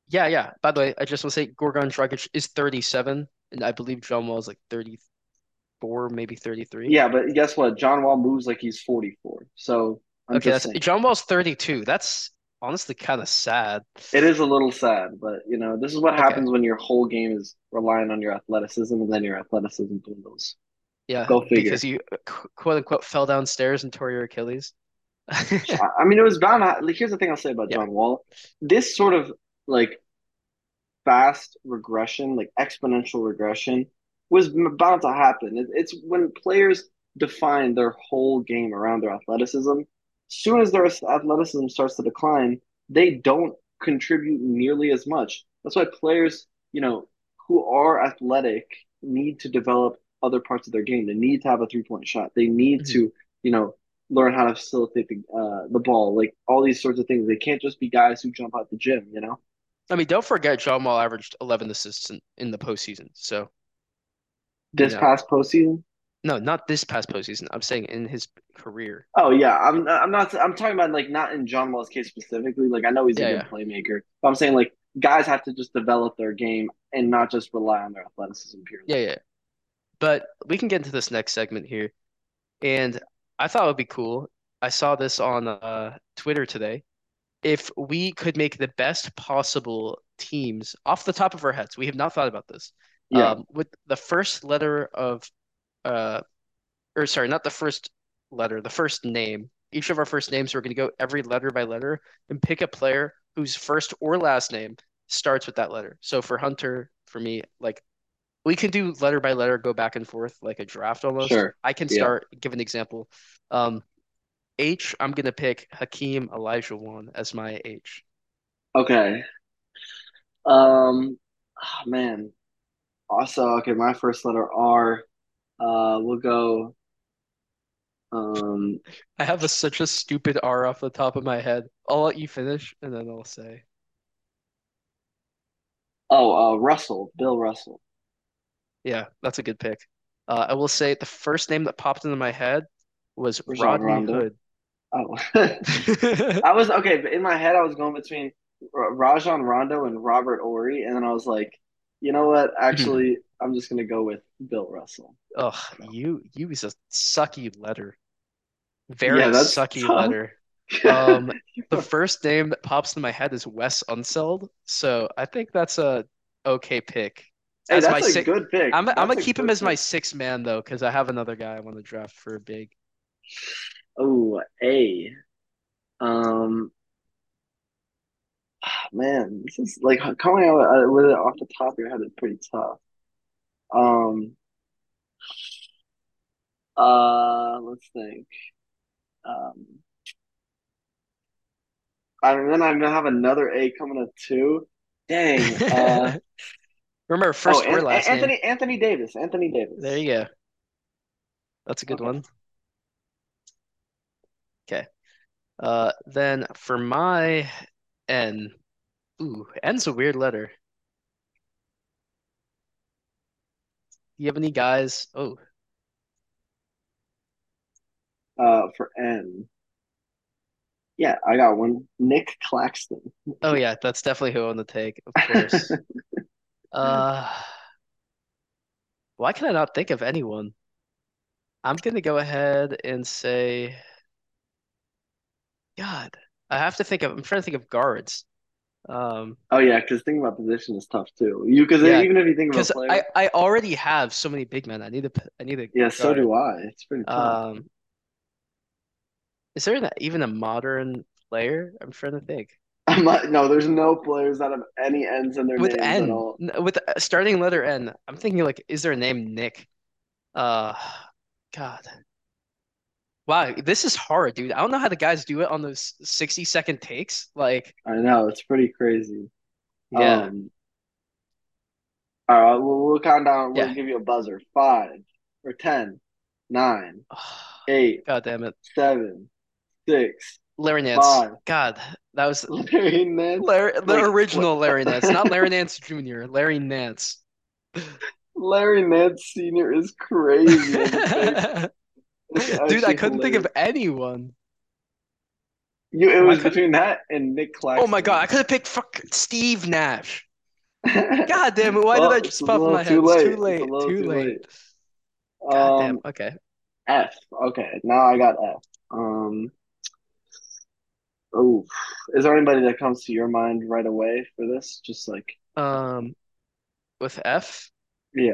Speaker 2: Yeah, yeah. By the way, I just want to say Goran Dragic is 37, and I believe John Wall is like 34, maybe 33.
Speaker 1: Yeah, but guess what? John Wall moves like he's 44. So I'm
Speaker 2: Okay,
Speaker 1: just
Speaker 2: that's
Speaker 1: saying.
Speaker 2: John Wall's 32. That's honestly kind of sad.
Speaker 1: It is a little sad, but you know, this is what
Speaker 2: Okay,
Speaker 1: happens when your whole game is relying on your athleticism and then your athleticism dwindles.
Speaker 2: yeah,
Speaker 1: Go figure.
Speaker 2: because you quote unquote fell downstairs and tore your Achilles.
Speaker 1: I I mean, it was bound like, here's the thing I'll say about
Speaker 2: Yeah.
Speaker 1: John Wall. This sort of like fast regression, like exponential regression, was bound to happen. It's when players define their whole game around their athleticism. As soon as their athleticism starts to decline, they don't contribute nearly as much. That's why players, you know, who are athletic need to develop other parts of their game. They need to have a three point shot. They need
Speaker 2: Mhm.
Speaker 1: to, you know, learn how to facilitate the uh, the ball, like all these sorts of things. They can't just be guys who jump out the gym, you know.
Speaker 2: I mean, don't forget John Wall averaged 11 assists in, in the postseason. So, you
Speaker 1: This
Speaker 2: know,
Speaker 1: past postseason.
Speaker 2: no, not this past postseason. I'm saying in his career.
Speaker 1: Oh yeah, I'm I'm not I'm talking about like not in John Wall's case specifically. Like I know he's a good
Speaker 2: yeah,
Speaker 1: playmaker, but I'm saying like guys have to just develop their game and not just rely on their athleticism purely.
Speaker 2: yeah, yeah. But we can get into this next segment here. And I thought it would be cool. I saw this on uh, Twitter today. If we could make the best possible teams off the top of our heads, we have not thought about this.
Speaker 1: Yeah,
Speaker 2: Um, with the first letter of, uh, or sorry, not the first letter, the first name. Each of our first names, we're going to go every letter by letter and pick a player whose first or last name starts with that letter. So for Hunter, for me, like we can do letter by letter, go back and forth like a draft almost.
Speaker 1: sure.
Speaker 2: I can
Speaker 1: Yeah.
Speaker 2: start, give an example. Um, H, I'm gonna pick Hakeem Olajuwon as my H.
Speaker 1: Okay. Um, ah, man. Also, okay, my first letter R. Uh, we'll go Um,
Speaker 2: I have a, such a stupid R off the top of my head. I'll let you finish and then I'll say.
Speaker 1: oh, uh, Russell, Bill Russell.
Speaker 2: Yeah, that's a good pick. Uh, I will say the first name that popped into my head was
Speaker 1: Rajon
Speaker 2: Rodney
Speaker 1: Rondo.
Speaker 2: Hood.
Speaker 1: Oh, <laughs> I was okay, but in my head, I was going between Rajon Rondo and Robert Horry, and then I was like, you know what? Actually, I'm just gonna go with Bill Russell.
Speaker 2: Ugh,
Speaker 1: So,
Speaker 2: you you is a sucky letter.
Speaker 1: yeah,
Speaker 2: Very
Speaker 1: that's
Speaker 2: sucky
Speaker 1: tough.
Speaker 2: letter. <laughs> Um, the first name that pops into my head is Wes Unseld, so I think that's a okay pick.
Speaker 1: Hey,
Speaker 2: As my
Speaker 1: that's a
Speaker 2: six,
Speaker 1: good pick.
Speaker 2: I'm I'm gonna keep him as my sixth man though, because I have another guy I want to draft for a big.
Speaker 1: Oh, A. Um, man, this is like coming out uh, with it off the top of your head is pretty tough. Um, uh, let's think. Um, and then I'm gonna have another A coming up too. Dang. Uh, <laughs>
Speaker 2: Remember,
Speaker 1: oh,
Speaker 2: first or
Speaker 1: An
Speaker 2: last name.
Speaker 1: Anthony Anthony Davis. Anthony Davis.
Speaker 2: There you go. That's a good
Speaker 1: Okay.
Speaker 2: one. Okay. Uh, then for my N, ooh, N's a weird letter. Do you have any guys? Oh,
Speaker 1: Uh, for N. Yeah, I got one. Nick Claxton.
Speaker 2: oh yeah, that's definitely who I want to take, of course. <laughs> Uh, why can I not think of anyone? I'm gonna go ahead and say, God, I have to think of. I'm trying to think of guards. Um,
Speaker 1: Oh yeah, because thinking about position is tough too. You because
Speaker 2: yeah,
Speaker 1: even if you think about a
Speaker 2: because
Speaker 1: player,
Speaker 2: I I already have so many big men. I need a I need a
Speaker 1: yeah, so do I. It's pretty tough.
Speaker 2: Um, is there an, even a modern player? I'm trying to think. <laughs>
Speaker 1: I'm not, no, there's no players that have any ends in their
Speaker 2: With
Speaker 1: names at
Speaker 2: N, with starting letter N, I'm thinking like, is there a name Nick? Uh, <sighs> God. Wow, this is hard, dude. I don't know how the guys do it on those 60 second takes. Like,
Speaker 1: I know it's pretty crazy.
Speaker 2: yeah.
Speaker 1: Um, all right, we'll, we'll count down. We'll
Speaker 2: Yeah.
Speaker 1: give you a buzzer. Five or ten, nine, eight,
Speaker 2: God damn it.
Speaker 1: seven, six,
Speaker 2: Larry Nance.
Speaker 1: five.
Speaker 2: God, that was
Speaker 1: Larry Nance.
Speaker 2: Larry, the
Speaker 1: Like
Speaker 2: original
Speaker 1: what?
Speaker 2: Larry Nance, not Larry <laughs> Nance Jr., Larry Nance.
Speaker 1: Larry Nance Senior is crazy <laughs>
Speaker 2: Dude, I couldn't think of anyone.
Speaker 1: You, it was between that and Nick
Speaker 2: oh my God, I could have picked fuck Steve Nash. <laughs> God damn it, why did
Speaker 1: Well,
Speaker 2: that
Speaker 1: it's
Speaker 2: just
Speaker 1: a
Speaker 2: pop my head? It's too
Speaker 1: late. It's a
Speaker 2: late,
Speaker 1: little
Speaker 2: too
Speaker 1: too
Speaker 2: late.
Speaker 1: late.
Speaker 2: God damn,
Speaker 1: Um,
Speaker 2: okay.
Speaker 1: F. Okay, now I got F. Um, oh, is there anybody that comes to your mind right away for this? Just like,
Speaker 2: Um, with F,
Speaker 1: yeah.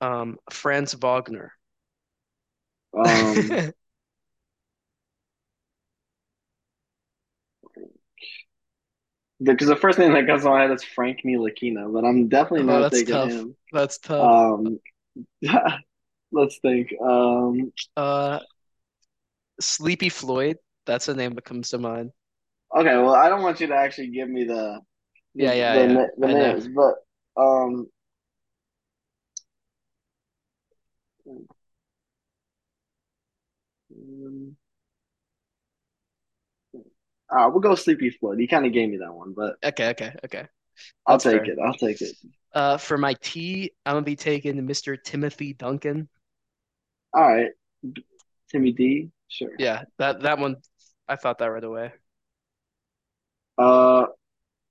Speaker 2: um, Franz Wagner.
Speaker 1: Um, <laughs> because the first name that comes to my head is Frank Ntilikina, but I'm definitely
Speaker 2: Oh,
Speaker 1: not
Speaker 2: that's
Speaker 1: taking
Speaker 2: tough.
Speaker 1: him.
Speaker 2: That's tough.
Speaker 1: Um, <laughs> let's think. Um,
Speaker 2: Uh, Sleepy Floyd. That's a name that comes to mind.
Speaker 1: okay, well, I don't want you to actually give me the
Speaker 2: Yeah, yeah,
Speaker 1: the,
Speaker 2: yeah.
Speaker 1: the names, but um, um, uh, we'll go Sleepy Floyd. You kind of gave me that one, but
Speaker 2: Okay, okay, okay.
Speaker 1: I'll
Speaker 2: That's
Speaker 1: take
Speaker 2: fair.
Speaker 1: it. I'll take it.
Speaker 2: Uh, for my T, I'm gonna be taking Mr. Timothy Duncan.
Speaker 1: All right, Timmy D, sure.
Speaker 2: Yeah, that that one, I thought that right away.
Speaker 1: Uh,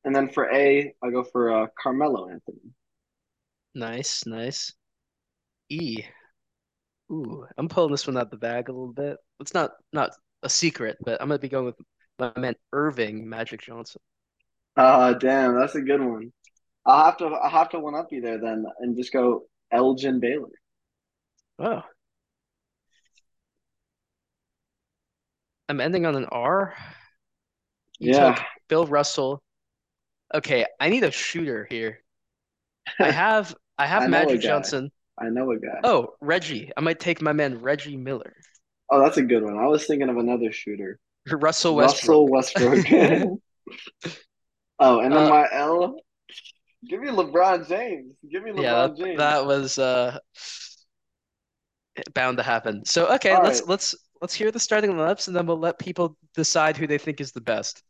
Speaker 1: and then for A, I go for uh, Carmelo Anthony.
Speaker 2: Nice, nice. E. Ooh, I'm pulling this one out the bag a little bit. It's not not a secret, but I'm gonna be going with my man Earvin Magic Johnson.
Speaker 1: Uh, damn, that's a good one. I'll have to I'll have to one up you there then and just go Elgin Baylor.
Speaker 2: Oh, I'm ending on an R. You
Speaker 1: Yeah,
Speaker 2: Bill Russell. Okay, I need a shooter here. I <laughs> have I have
Speaker 1: I
Speaker 2: Magic. Johnson.
Speaker 1: I know a guy.
Speaker 2: Oh, Reggie. I might take my man Reggie Miller.
Speaker 1: Oh, that's a good one. I was thinking of another shooter.
Speaker 2: Russell Westbrook.
Speaker 1: Russell
Speaker 2: Westbrook. <laughs>
Speaker 1: Oh, and then
Speaker 2: Uh,
Speaker 1: my L, give me LeBron James. Give me
Speaker 2: yeah,
Speaker 1: LeBron
Speaker 2: that
Speaker 1: James.
Speaker 2: that was uh Bound to happen. So okay,
Speaker 1: All
Speaker 2: let's
Speaker 1: right.
Speaker 2: let's let's hear the starting lineups and then we'll let people decide who they think is the best.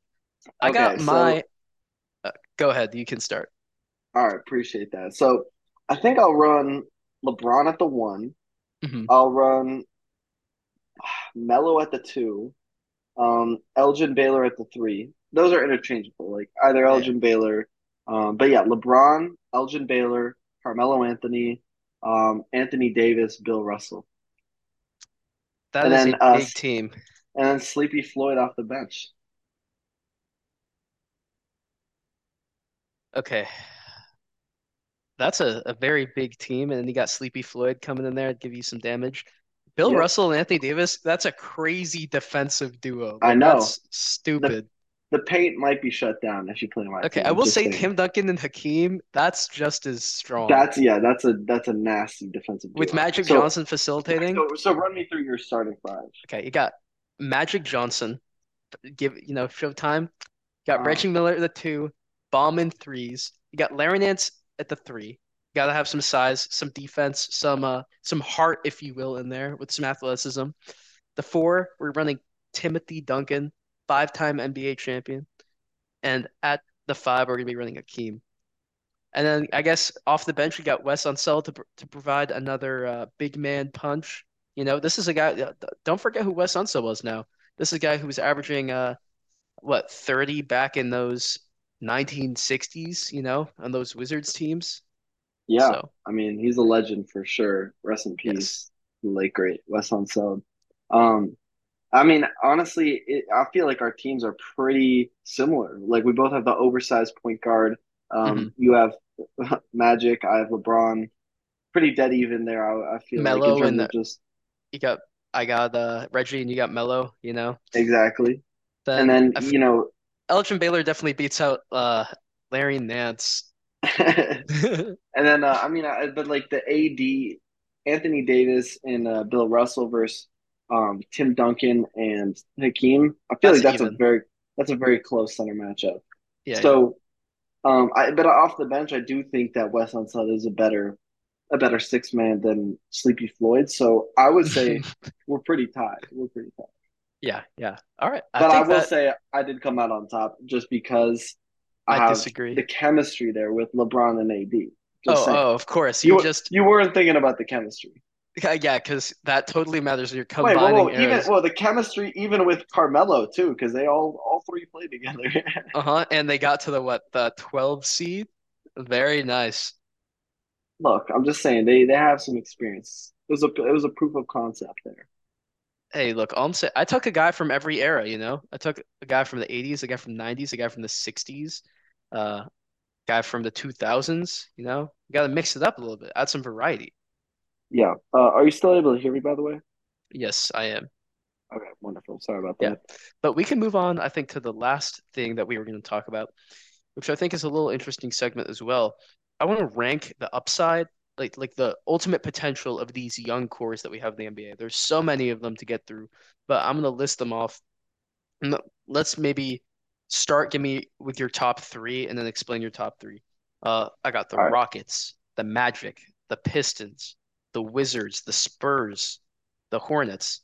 Speaker 2: I got
Speaker 1: Okay. So,
Speaker 2: my uh, go ahead, you can start.
Speaker 1: all right. Appreciate that. So, I think I'll run LeBron at the one.
Speaker 2: hmm
Speaker 1: I'll run Melo at the two. Um, Elgin Baylor at the three. Those are interchangeable, like either
Speaker 2: Yeah.
Speaker 1: Elgin Baylor. Um, but yeah, LeBron, Elgin Baylor, Carmelo Anthony, um, Anthony Davis, Bill Russell,
Speaker 2: That
Speaker 1: and
Speaker 2: is
Speaker 1: then
Speaker 2: a
Speaker 1: uh,
Speaker 2: big team.
Speaker 1: and then Sleepy Floyd off the bench.
Speaker 2: Okay. That's a, a very big team, and then you got Sleepy Floyd coming in there to give you some damage. Bill
Speaker 1: Yep,
Speaker 2: Russell and Anthony Davis, that's a crazy defensive duo.
Speaker 1: I know.
Speaker 2: that's
Speaker 1: the
Speaker 2: stupid.
Speaker 1: The paint might be shut down if you play my
Speaker 2: Okay, I will
Speaker 1: Just
Speaker 2: say
Speaker 1: saying.
Speaker 2: Tim Duncan and Hakeem, that's just as strong.
Speaker 1: That's yeah, that's a that's a nasty defensive
Speaker 2: With
Speaker 1: duo.
Speaker 2: Magic
Speaker 1: So
Speaker 2: Johnson facilitating,
Speaker 1: so so run me through your starting five.
Speaker 2: okay, you got Magic Johnson, give you know, Showtime. You got
Speaker 1: Uh,
Speaker 2: Reggie Miller the two, Ballman threes. You got Larry Nance at the three. Gotta have some size, some defense, some uh some heart, if you will, in there with some athleticism. The four, we're running Timothy Duncan, five-time NBA champion. And at the five, we're gonna be running Akeem. And then I guess off the bench, we got Wes Unseld to to provide another uh, big man punch. You know, this is a guy. uh, Don't forget who Wes Unseld was now. This is a guy who was averaging uh what 30 back in those 1960s, you know, on those Wizards teams.
Speaker 1: yeah,
Speaker 2: So,
Speaker 1: I mean he's a legend for sure. Rest in peace, the late great Wes Unseld. Um, I mean honestly, it, I feel like our teams are pretty similar. Like we both have the oversized point guard. Um,
Speaker 2: hmm
Speaker 1: you have <laughs> Magic, I have LeBron. Pretty dead even there. I, I feel like in terms
Speaker 2: and the,
Speaker 1: just
Speaker 2: you got I got uh Reggie and you got Melo, you know.
Speaker 1: exactly. And
Speaker 2: Then
Speaker 1: then
Speaker 2: I f
Speaker 1: you know
Speaker 2: Elgin Baylor definitely beats out uh Larry Nance. <laughs> <laughs>
Speaker 1: And then uh, I mean, I, but like the AD, Anthony Davis and uh, Bill Russell versus um, Tim Duncan and Hakeem. I feel
Speaker 2: That's
Speaker 1: like that's a very that's a very close center matchup.
Speaker 2: Yeah, yeah.
Speaker 1: So, um, I but off the bench, I do think that Wes Unseld is a better a better six man than Sleepy Floyd. So I would say <laughs> we're pretty tied. We're pretty tied.
Speaker 2: Yeah, yeah. All right. I
Speaker 1: But I will
Speaker 2: that
Speaker 1: say I did come out on top just because I
Speaker 2: I
Speaker 1: have
Speaker 2: disagree.
Speaker 1: the chemistry there with LeBron and AD.
Speaker 2: Oh, oh, of course. You
Speaker 1: You
Speaker 2: just
Speaker 1: you weren't thinking about the chemistry.
Speaker 2: yeah, because that totally matters. You're
Speaker 1: Wait, whoa, whoa, even well, the chemistry even with Carmelo too, because they all all three play together. <laughs>
Speaker 2: Uh-huh. And they got to the what, the 12 seed? Very nice.
Speaker 1: Look, I'm just saying they they have some experience. It was a it was a proof of concept there.
Speaker 2: Hey, look, all I'm saying, I took a guy from every era, you know? I took a guy from the 80s, a guy from the 90s, a guy from the 60s, uh, guy from the 2000s, you know? You got to mix it up a little bit, add some variety.
Speaker 1: Yeah. Uh, are you still able to hear me, by the way?
Speaker 2: Yes, I am.
Speaker 1: Okay, wonderful. Sorry about that.
Speaker 2: Yeah.
Speaker 1: that.
Speaker 2: But we can move on, I think, to the last thing that we were going to talk about, which I think is a little interesting segment as well. I want to rank the upside, like like the ultimate potential of these young cores that we have in the NBA. There's so many of them to get through, but I'm going to list them off. And let's maybe start, give me with your top three and then explain your top three. Uh, I got the
Speaker 1: All right.
Speaker 2: Rockets, the Magic, the Pistons, the Wizards, the Spurs, the Hornets,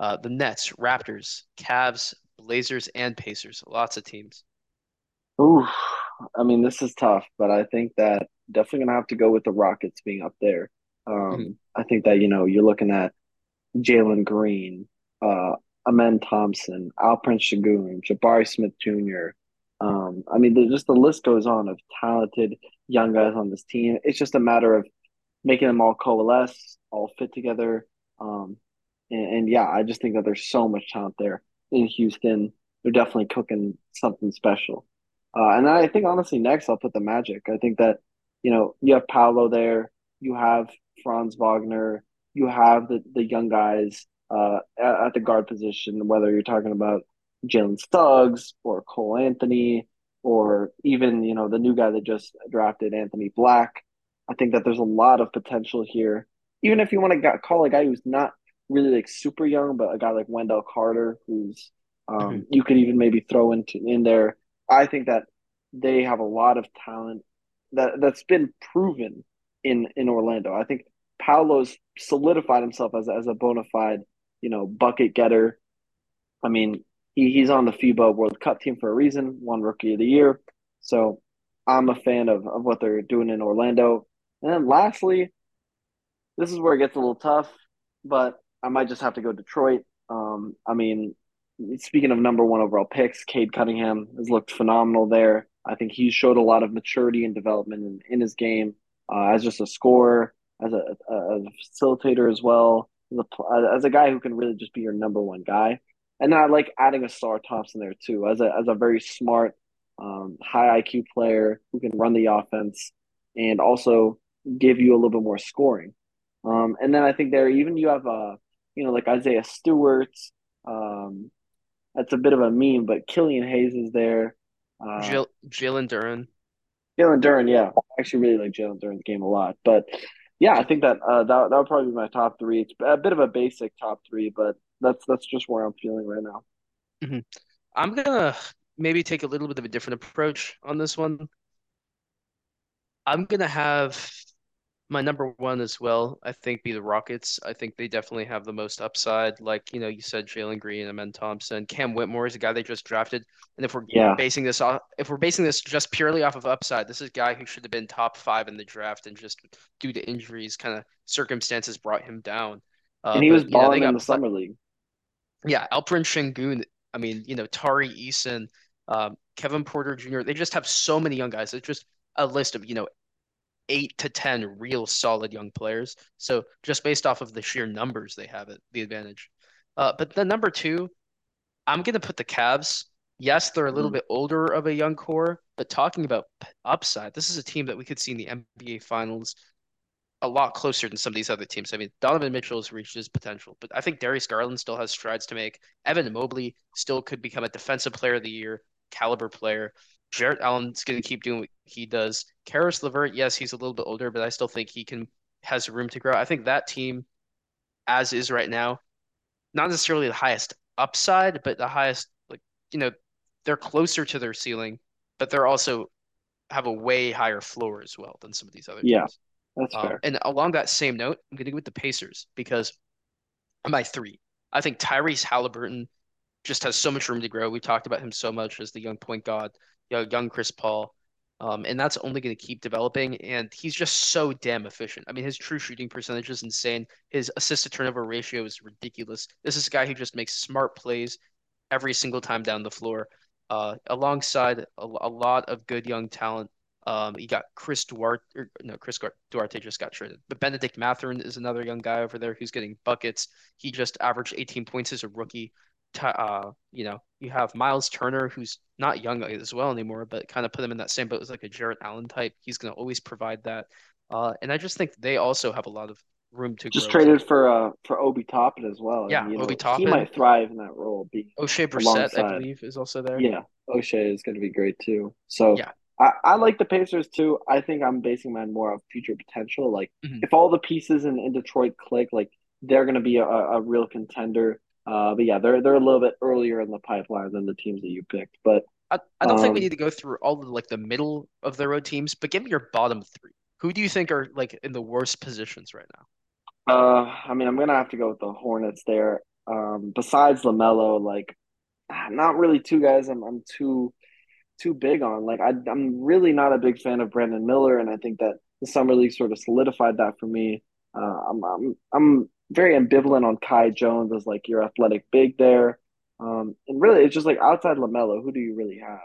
Speaker 2: uh, the Nets, Raptors, Cavs, Blazers, and Pacers. Lots of teams.
Speaker 1: Ooh, I mean, this is tough, but I think that definitely gonna have to go with the Rockets being up there. Um, I think that, you know, you're looking at Jalen Green, uh, Amen Thompson, Alperen Şengün, Jabari Smith Jr. Um, I mean, just the list goes on of talented young guys on this team. It's just a matter of making them all coalesce, all fit together. Um, and, and yeah, I just think that there's so much talent there in Houston. They're definitely cooking something special. Uh, and I think honestly, next I'll put the Magic. I think that you know you have Paolo there, you have Franz Wagner, you have the the young guys uh, at, at the guard position. Whether you're talking about Jalen Suggs or Cole Anthony, or even you know the new guy that just drafted Anthony Black. I think that there's a lot of potential here. Even if you want to call a guy who's not really like super young, but a guy like Wendell Carter, who's um, you could even maybe throw into in there. I think that they have a lot of talent that that's been proven in in Orlando. I think Paolo's solidified himself as as a bona fide, you know, bucket getter. I mean, he, he's on the FIBA World Cup team for a reason, won Rookie of the Year. So I'm a fan of, of what they're doing in Orlando. And then lastly, this is where it gets a little tough, but I might just have to go Detroit. Um, I mean, speaking of number one overall picks, Cade Cunningham has looked phenomenal there. I think he showed a lot of maturity and development in, in his game uh, as just a scorer, as a, a, facilitator as well, as a, as a guy who can really just be your number one guy. And then I like adding Ausar Thompson there too, as a as a very smart, um, high IQ player who can run the offense and also give you a little bit more scoring. Um, and then I think there even you have uh, you know, like Isaiah Stewart. Um, that's a bit of a meme, but Killian Hayes is there.
Speaker 2: Uh, J- Jalen Duren.
Speaker 1: Jalen Duren, yeah, I actually really like Jalen Duren's game a lot. But yeah, I think that uh, that that would probably be my top three. It's a bit of a basic top three, but that's that's just where I'm feeling right now.
Speaker 2: Mm-hmm. I'm gonna maybe take a little bit of a different approach on this one. I'm gonna have my number one as well, I think, be the Rockets. I think they definitely have the most upside. Like, you know, you said Jalen Green, Amen Thompson, Cam Whitmore is a guy they just drafted. And if we're yeah. basing this off if we're basing this just purely off of upside, this is a guy who should have been top five in the draft and just due to injuries, kind of circumstances brought him down.
Speaker 1: Uh, and he but, was balling know, in the summer league.
Speaker 2: Yeah, Alperen Sengun, I mean, you know, Tari Eason, um, Kevin Porter Jr., they just have so many young guys. It's just a list of, you know, eight to 10 real solid young players. So just based off of the sheer numbers they have it, the advantage. Uh, but the number two, I'm going to put the Cavs. Yes, they're a little mm-hmm. bit older of a young core, but talking about upside, this is a team that we could see in the NBA Finals a lot closer than some of these other teams. I mean, Donovan Mitchell has reached his potential, but I think Darius Garland still has strides to make. Evan Mobley still could become a defensive player of the year caliber player. Jarrett Allen's going to keep doing what he does. Caris LeVert, yes, he's a little bit older, but I still think he can has room to grow. I think that team, as is right now, not necessarily the highest upside, but the highest like you know they're closer to their ceiling, but they're also have a way higher floor as well than some of these other
Speaker 1: yeah,
Speaker 2: teams.
Speaker 1: that's um, fair.
Speaker 2: And along that same note, I'm going to go with the Pacers because my three. I think Tyrese Halliburton just has so much room to grow. We talked about him so much as the young point guard you know, young Chris Paul. Um, and that's only going to keep developing. And he's just so damn efficient. I mean, his true shooting percentage is insane. His assist to turnover ratio is ridiculous. This is a guy who just makes smart plays every single time down the floor. Uh, alongside a, a, lot of good young talent. Um, you got Chris Duarte, or, no, Chris Duarte just got traded, but Bennedict Mathurin is another young guy over there who's getting buckets. He just averaged 18 points as a rookie uh, you know, you have Miles Turner, who's not young as well anymore, but kind of put him in that same boat as like a Jarrett Allen type. He's going to always provide that. Uh, and I just think they also have a lot of room to
Speaker 1: just traded for uh for Obi Toppin as well.
Speaker 2: Yeah,
Speaker 1: and,
Speaker 2: Obi know, Toppin.
Speaker 1: He might thrive in that role. Be
Speaker 2: Oshae Brissett, I believe, is also there.
Speaker 1: Yeah, Oshae is going to be great too. So yeah. I, I like the Pacers too. I think I'm basing mine more of future potential. Like mm-hmm. if all the pieces in, in Detroit click, like they're going to be a, a real contender. Uh, but yeah, they're they're a little bit earlier in the pipeline than the teams that you picked. But
Speaker 2: I, I don't um, think we um, need to go through all of like the middle of the road teams. But give me your bottom three. Who do you think are like in the worst positions right now?
Speaker 1: Uh, I mean, I'm gonna have to go with the Hornets there. Um, besides LaMelo, like, not really two guys. I'm I'm too too big on. Like, I I'm really not a big fan of Brandon Miller, and I think that the summer league sort of solidified that for me. Uh, I'm I'm I'm very ambivalent on Kai Jones as like your athletic big there. Um, and really, it's just like outside LaMelo, who do you really have?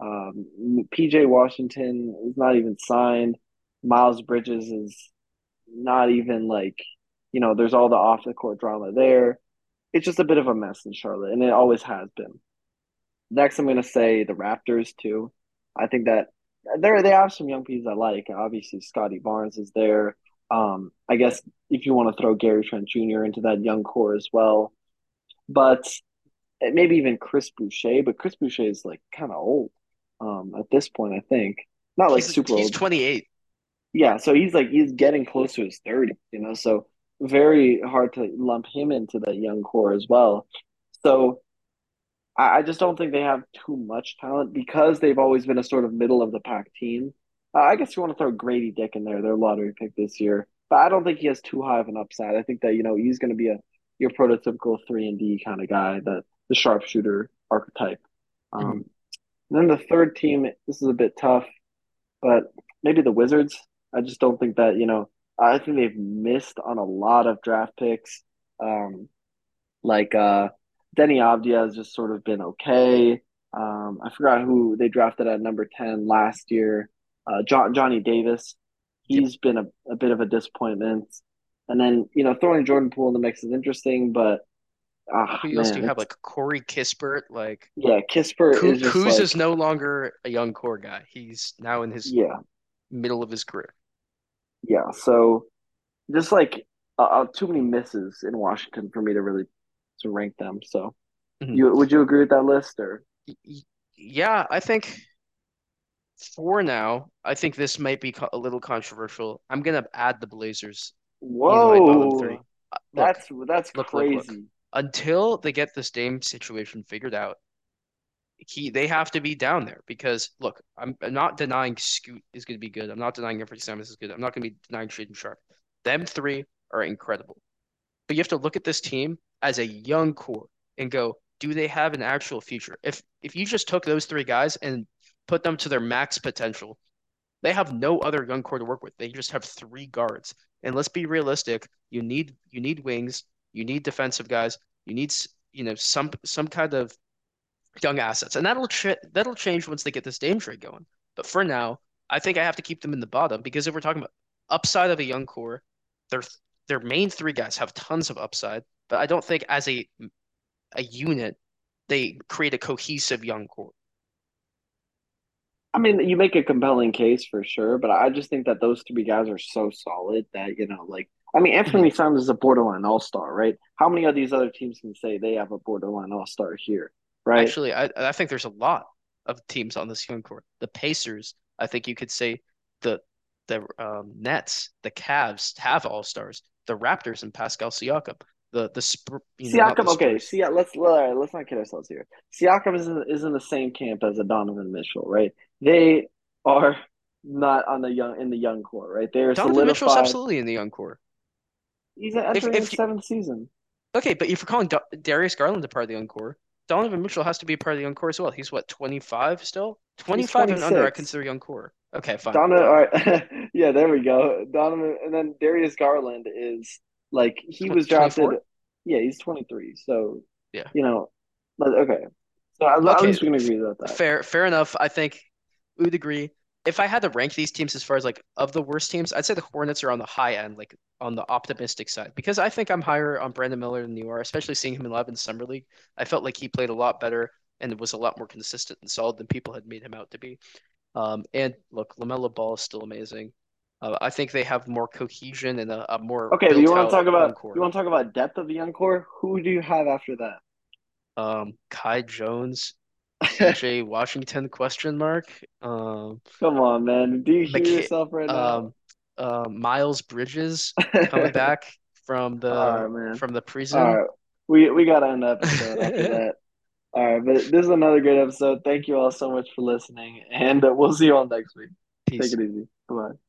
Speaker 1: Um, PJ Washington is not even signed. Miles Bridges is not even like, you know, there's all the off the court drama there. It's just a bit of a mess in Charlotte, and it always has been. Next, I'm going to say the Raptors too. I think that they they have some young pieces I like. Obviously, Scottie Barnes is there. Um, I guess if you want to throw Gary Trent Jr. into that young core as well, but maybe even Chris Boucher. But Chris Boucher is like kind of old um, at this point. I think not like
Speaker 2: he's,
Speaker 1: super
Speaker 2: he's
Speaker 1: old.
Speaker 2: He's twenty eight.
Speaker 1: Yeah, so he's like he's getting close to his thirty. You know, so very hard to lump him into that young core as well. So I, I just don't think they have too much talent because they've always been a sort of middle of the pack team. Uh, I guess you want to throw Grady Dick in there, their lottery pick this year. but I don't think he has too high of an upside. I think that you know he's going to be a your prototypical three and D kind of guy, that the sharpshooter archetype. Um, then the third team, this is a bit tough, but maybe the Wizards. I just don't think that you know. I think they've missed on a lot of draft picks. Um, like uh, Deni Avdija has just sort of been okay. Um, I forgot who they drafted at number ten last year. Uh, John, Johnny Davis.
Speaker 2: Yep.
Speaker 1: He's been a, a bit of a disappointment. And then you know throwing Jordan Poole in the mix is interesting, but ah
Speaker 2: Who else do you have? Like Corey Kispert, like
Speaker 1: yeah, Kispert
Speaker 2: Ku-
Speaker 1: is just
Speaker 2: Kuz
Speaker 1: like
Speaker 2: is no longer a young core guy. He's now in his
Speaker 1: yeah,
Speaker 2: middle of his career.
Speaker 1: yeah. So just like uh, uh, too many misses in Washington for me to really to rank them. So
Speaker 2: Mhm.
Speaker 1: you would you agree with that list or
Speaker 2: Yeah, I think for now, I think this might be co- a little controversial. I'm gonna add the Blazers in my three.
Speaker 1: whoa,
Speaker 2: Uh, Look,
Speaker 1: that's that's
Speaker 2: look, look, look.
Speaker 1: crazy.
Speaker 2: Until they get this Dame situation figured out, he they have to be down there because look, I'm, I'm not denying Scoot is to be good. I'm not denying Anfernee Simons is good. I'm not to be denying Shaedon Sharpe. Them three are incredible. But you have to look at this team as a young core and go, do they have an actual future? If if you just took those three guys and put them to their max potential, they have no other young core to work with. They just have three guards. And let's be realistic, you need you need wings, you need defensive guys, you need you know some some kind of young assets, and that'll that'll change once they get this Dame trade going. But for now, I think I have to keep them in the bottom because if we're talking about upside of a young core, their their main three guys have tons of upside, but I don't think as a a unit they create a cohesive young core.
Speaker 1: I mean, you make a compelling case for sure, but I just think that those three guys are so solid that, you know, like, I mean. Anthony Simons is a borderline all star, right? How many of these other teams can say they have a borderline all star here, right?
Speaker 2: Actually, I I think there's a lot of teams on this young core. The Pacers, I think you could say the the um, Nets, the Cavs have all stars. The Raptors and Pascal Siakam. The the Spur, you know, not the
Speaker 1: Siakam, okay, see, let's all right, let's not kid ourselves here. Siakam is in, is in the same camp as a Donovan Mitchell, right? They are not on the young in the young core, right? They are
Speaker 2: Donovan Mitchell's
Speaker 1: solidified.
Speaker 2: absolutely in the young core.
Speaker 1: He's
Speaker 2: If
Speaker 1: entering his
Speaker 2: if you,
Speaker 1: seventh season.
Speaker 2: okay, but if you're calling Da- Darius Garland a part of the young core, Donovan Mitchell has to be a part of the young core as well. He's what, 25 still? 25 and under, I
Speaker 1: 26.
Speaker 2: consider young core. Okay, fine,
Speaker 1: Donovan, all right. <laughs> yeah, there we go. Donovan, and then Darius Garland is like he was drafted.
Speaker 2: 24?
Speaker 1: Yeah, he's 23. So,
Speaker 2: Yeah.
Speaker 1: you know, okay. So at,
Speaker 2: Okay,
Speaker 1: least we can agree about that.
Speaker 2: fair fair enough. I think would agree. If I had to rank these teams as far as like of the worst teams, I'd say the Hornets are on the high end, like on the optimistic side, because I think I'm higher on Brandon Miller than you are, especially seeing him in live in summer league. I felt like he played a lot better and was a lot more consistent and solid than people had made him out to be. Um, and look, LaMelo Ball is still amazing. Uh, I think they have more cohesion and a, a more
Speaker 1: Okay, you want to talk about you want to talk about depth of the young core? Who do you have after that?
Speaker 2: Um, Kai Jones,
Speaker 1: that?
Speaker 2: Washington question mark. Um,
Speaker 1: Come on, man. Do you hear
Speaker 2: McK
Speaker 1: yourself right now?
Speaker 2: um, uh, Miles Bridges coming <laughs> back from the
Speaker 1: right,
Speaker 2: from the prison.
Speaker 1: right. We we gotta end the episode after <laughs> that. All right, but this is another great episode. Thank you all so much for listening, and uh, we'll see you all next week. Take it easy. Bye.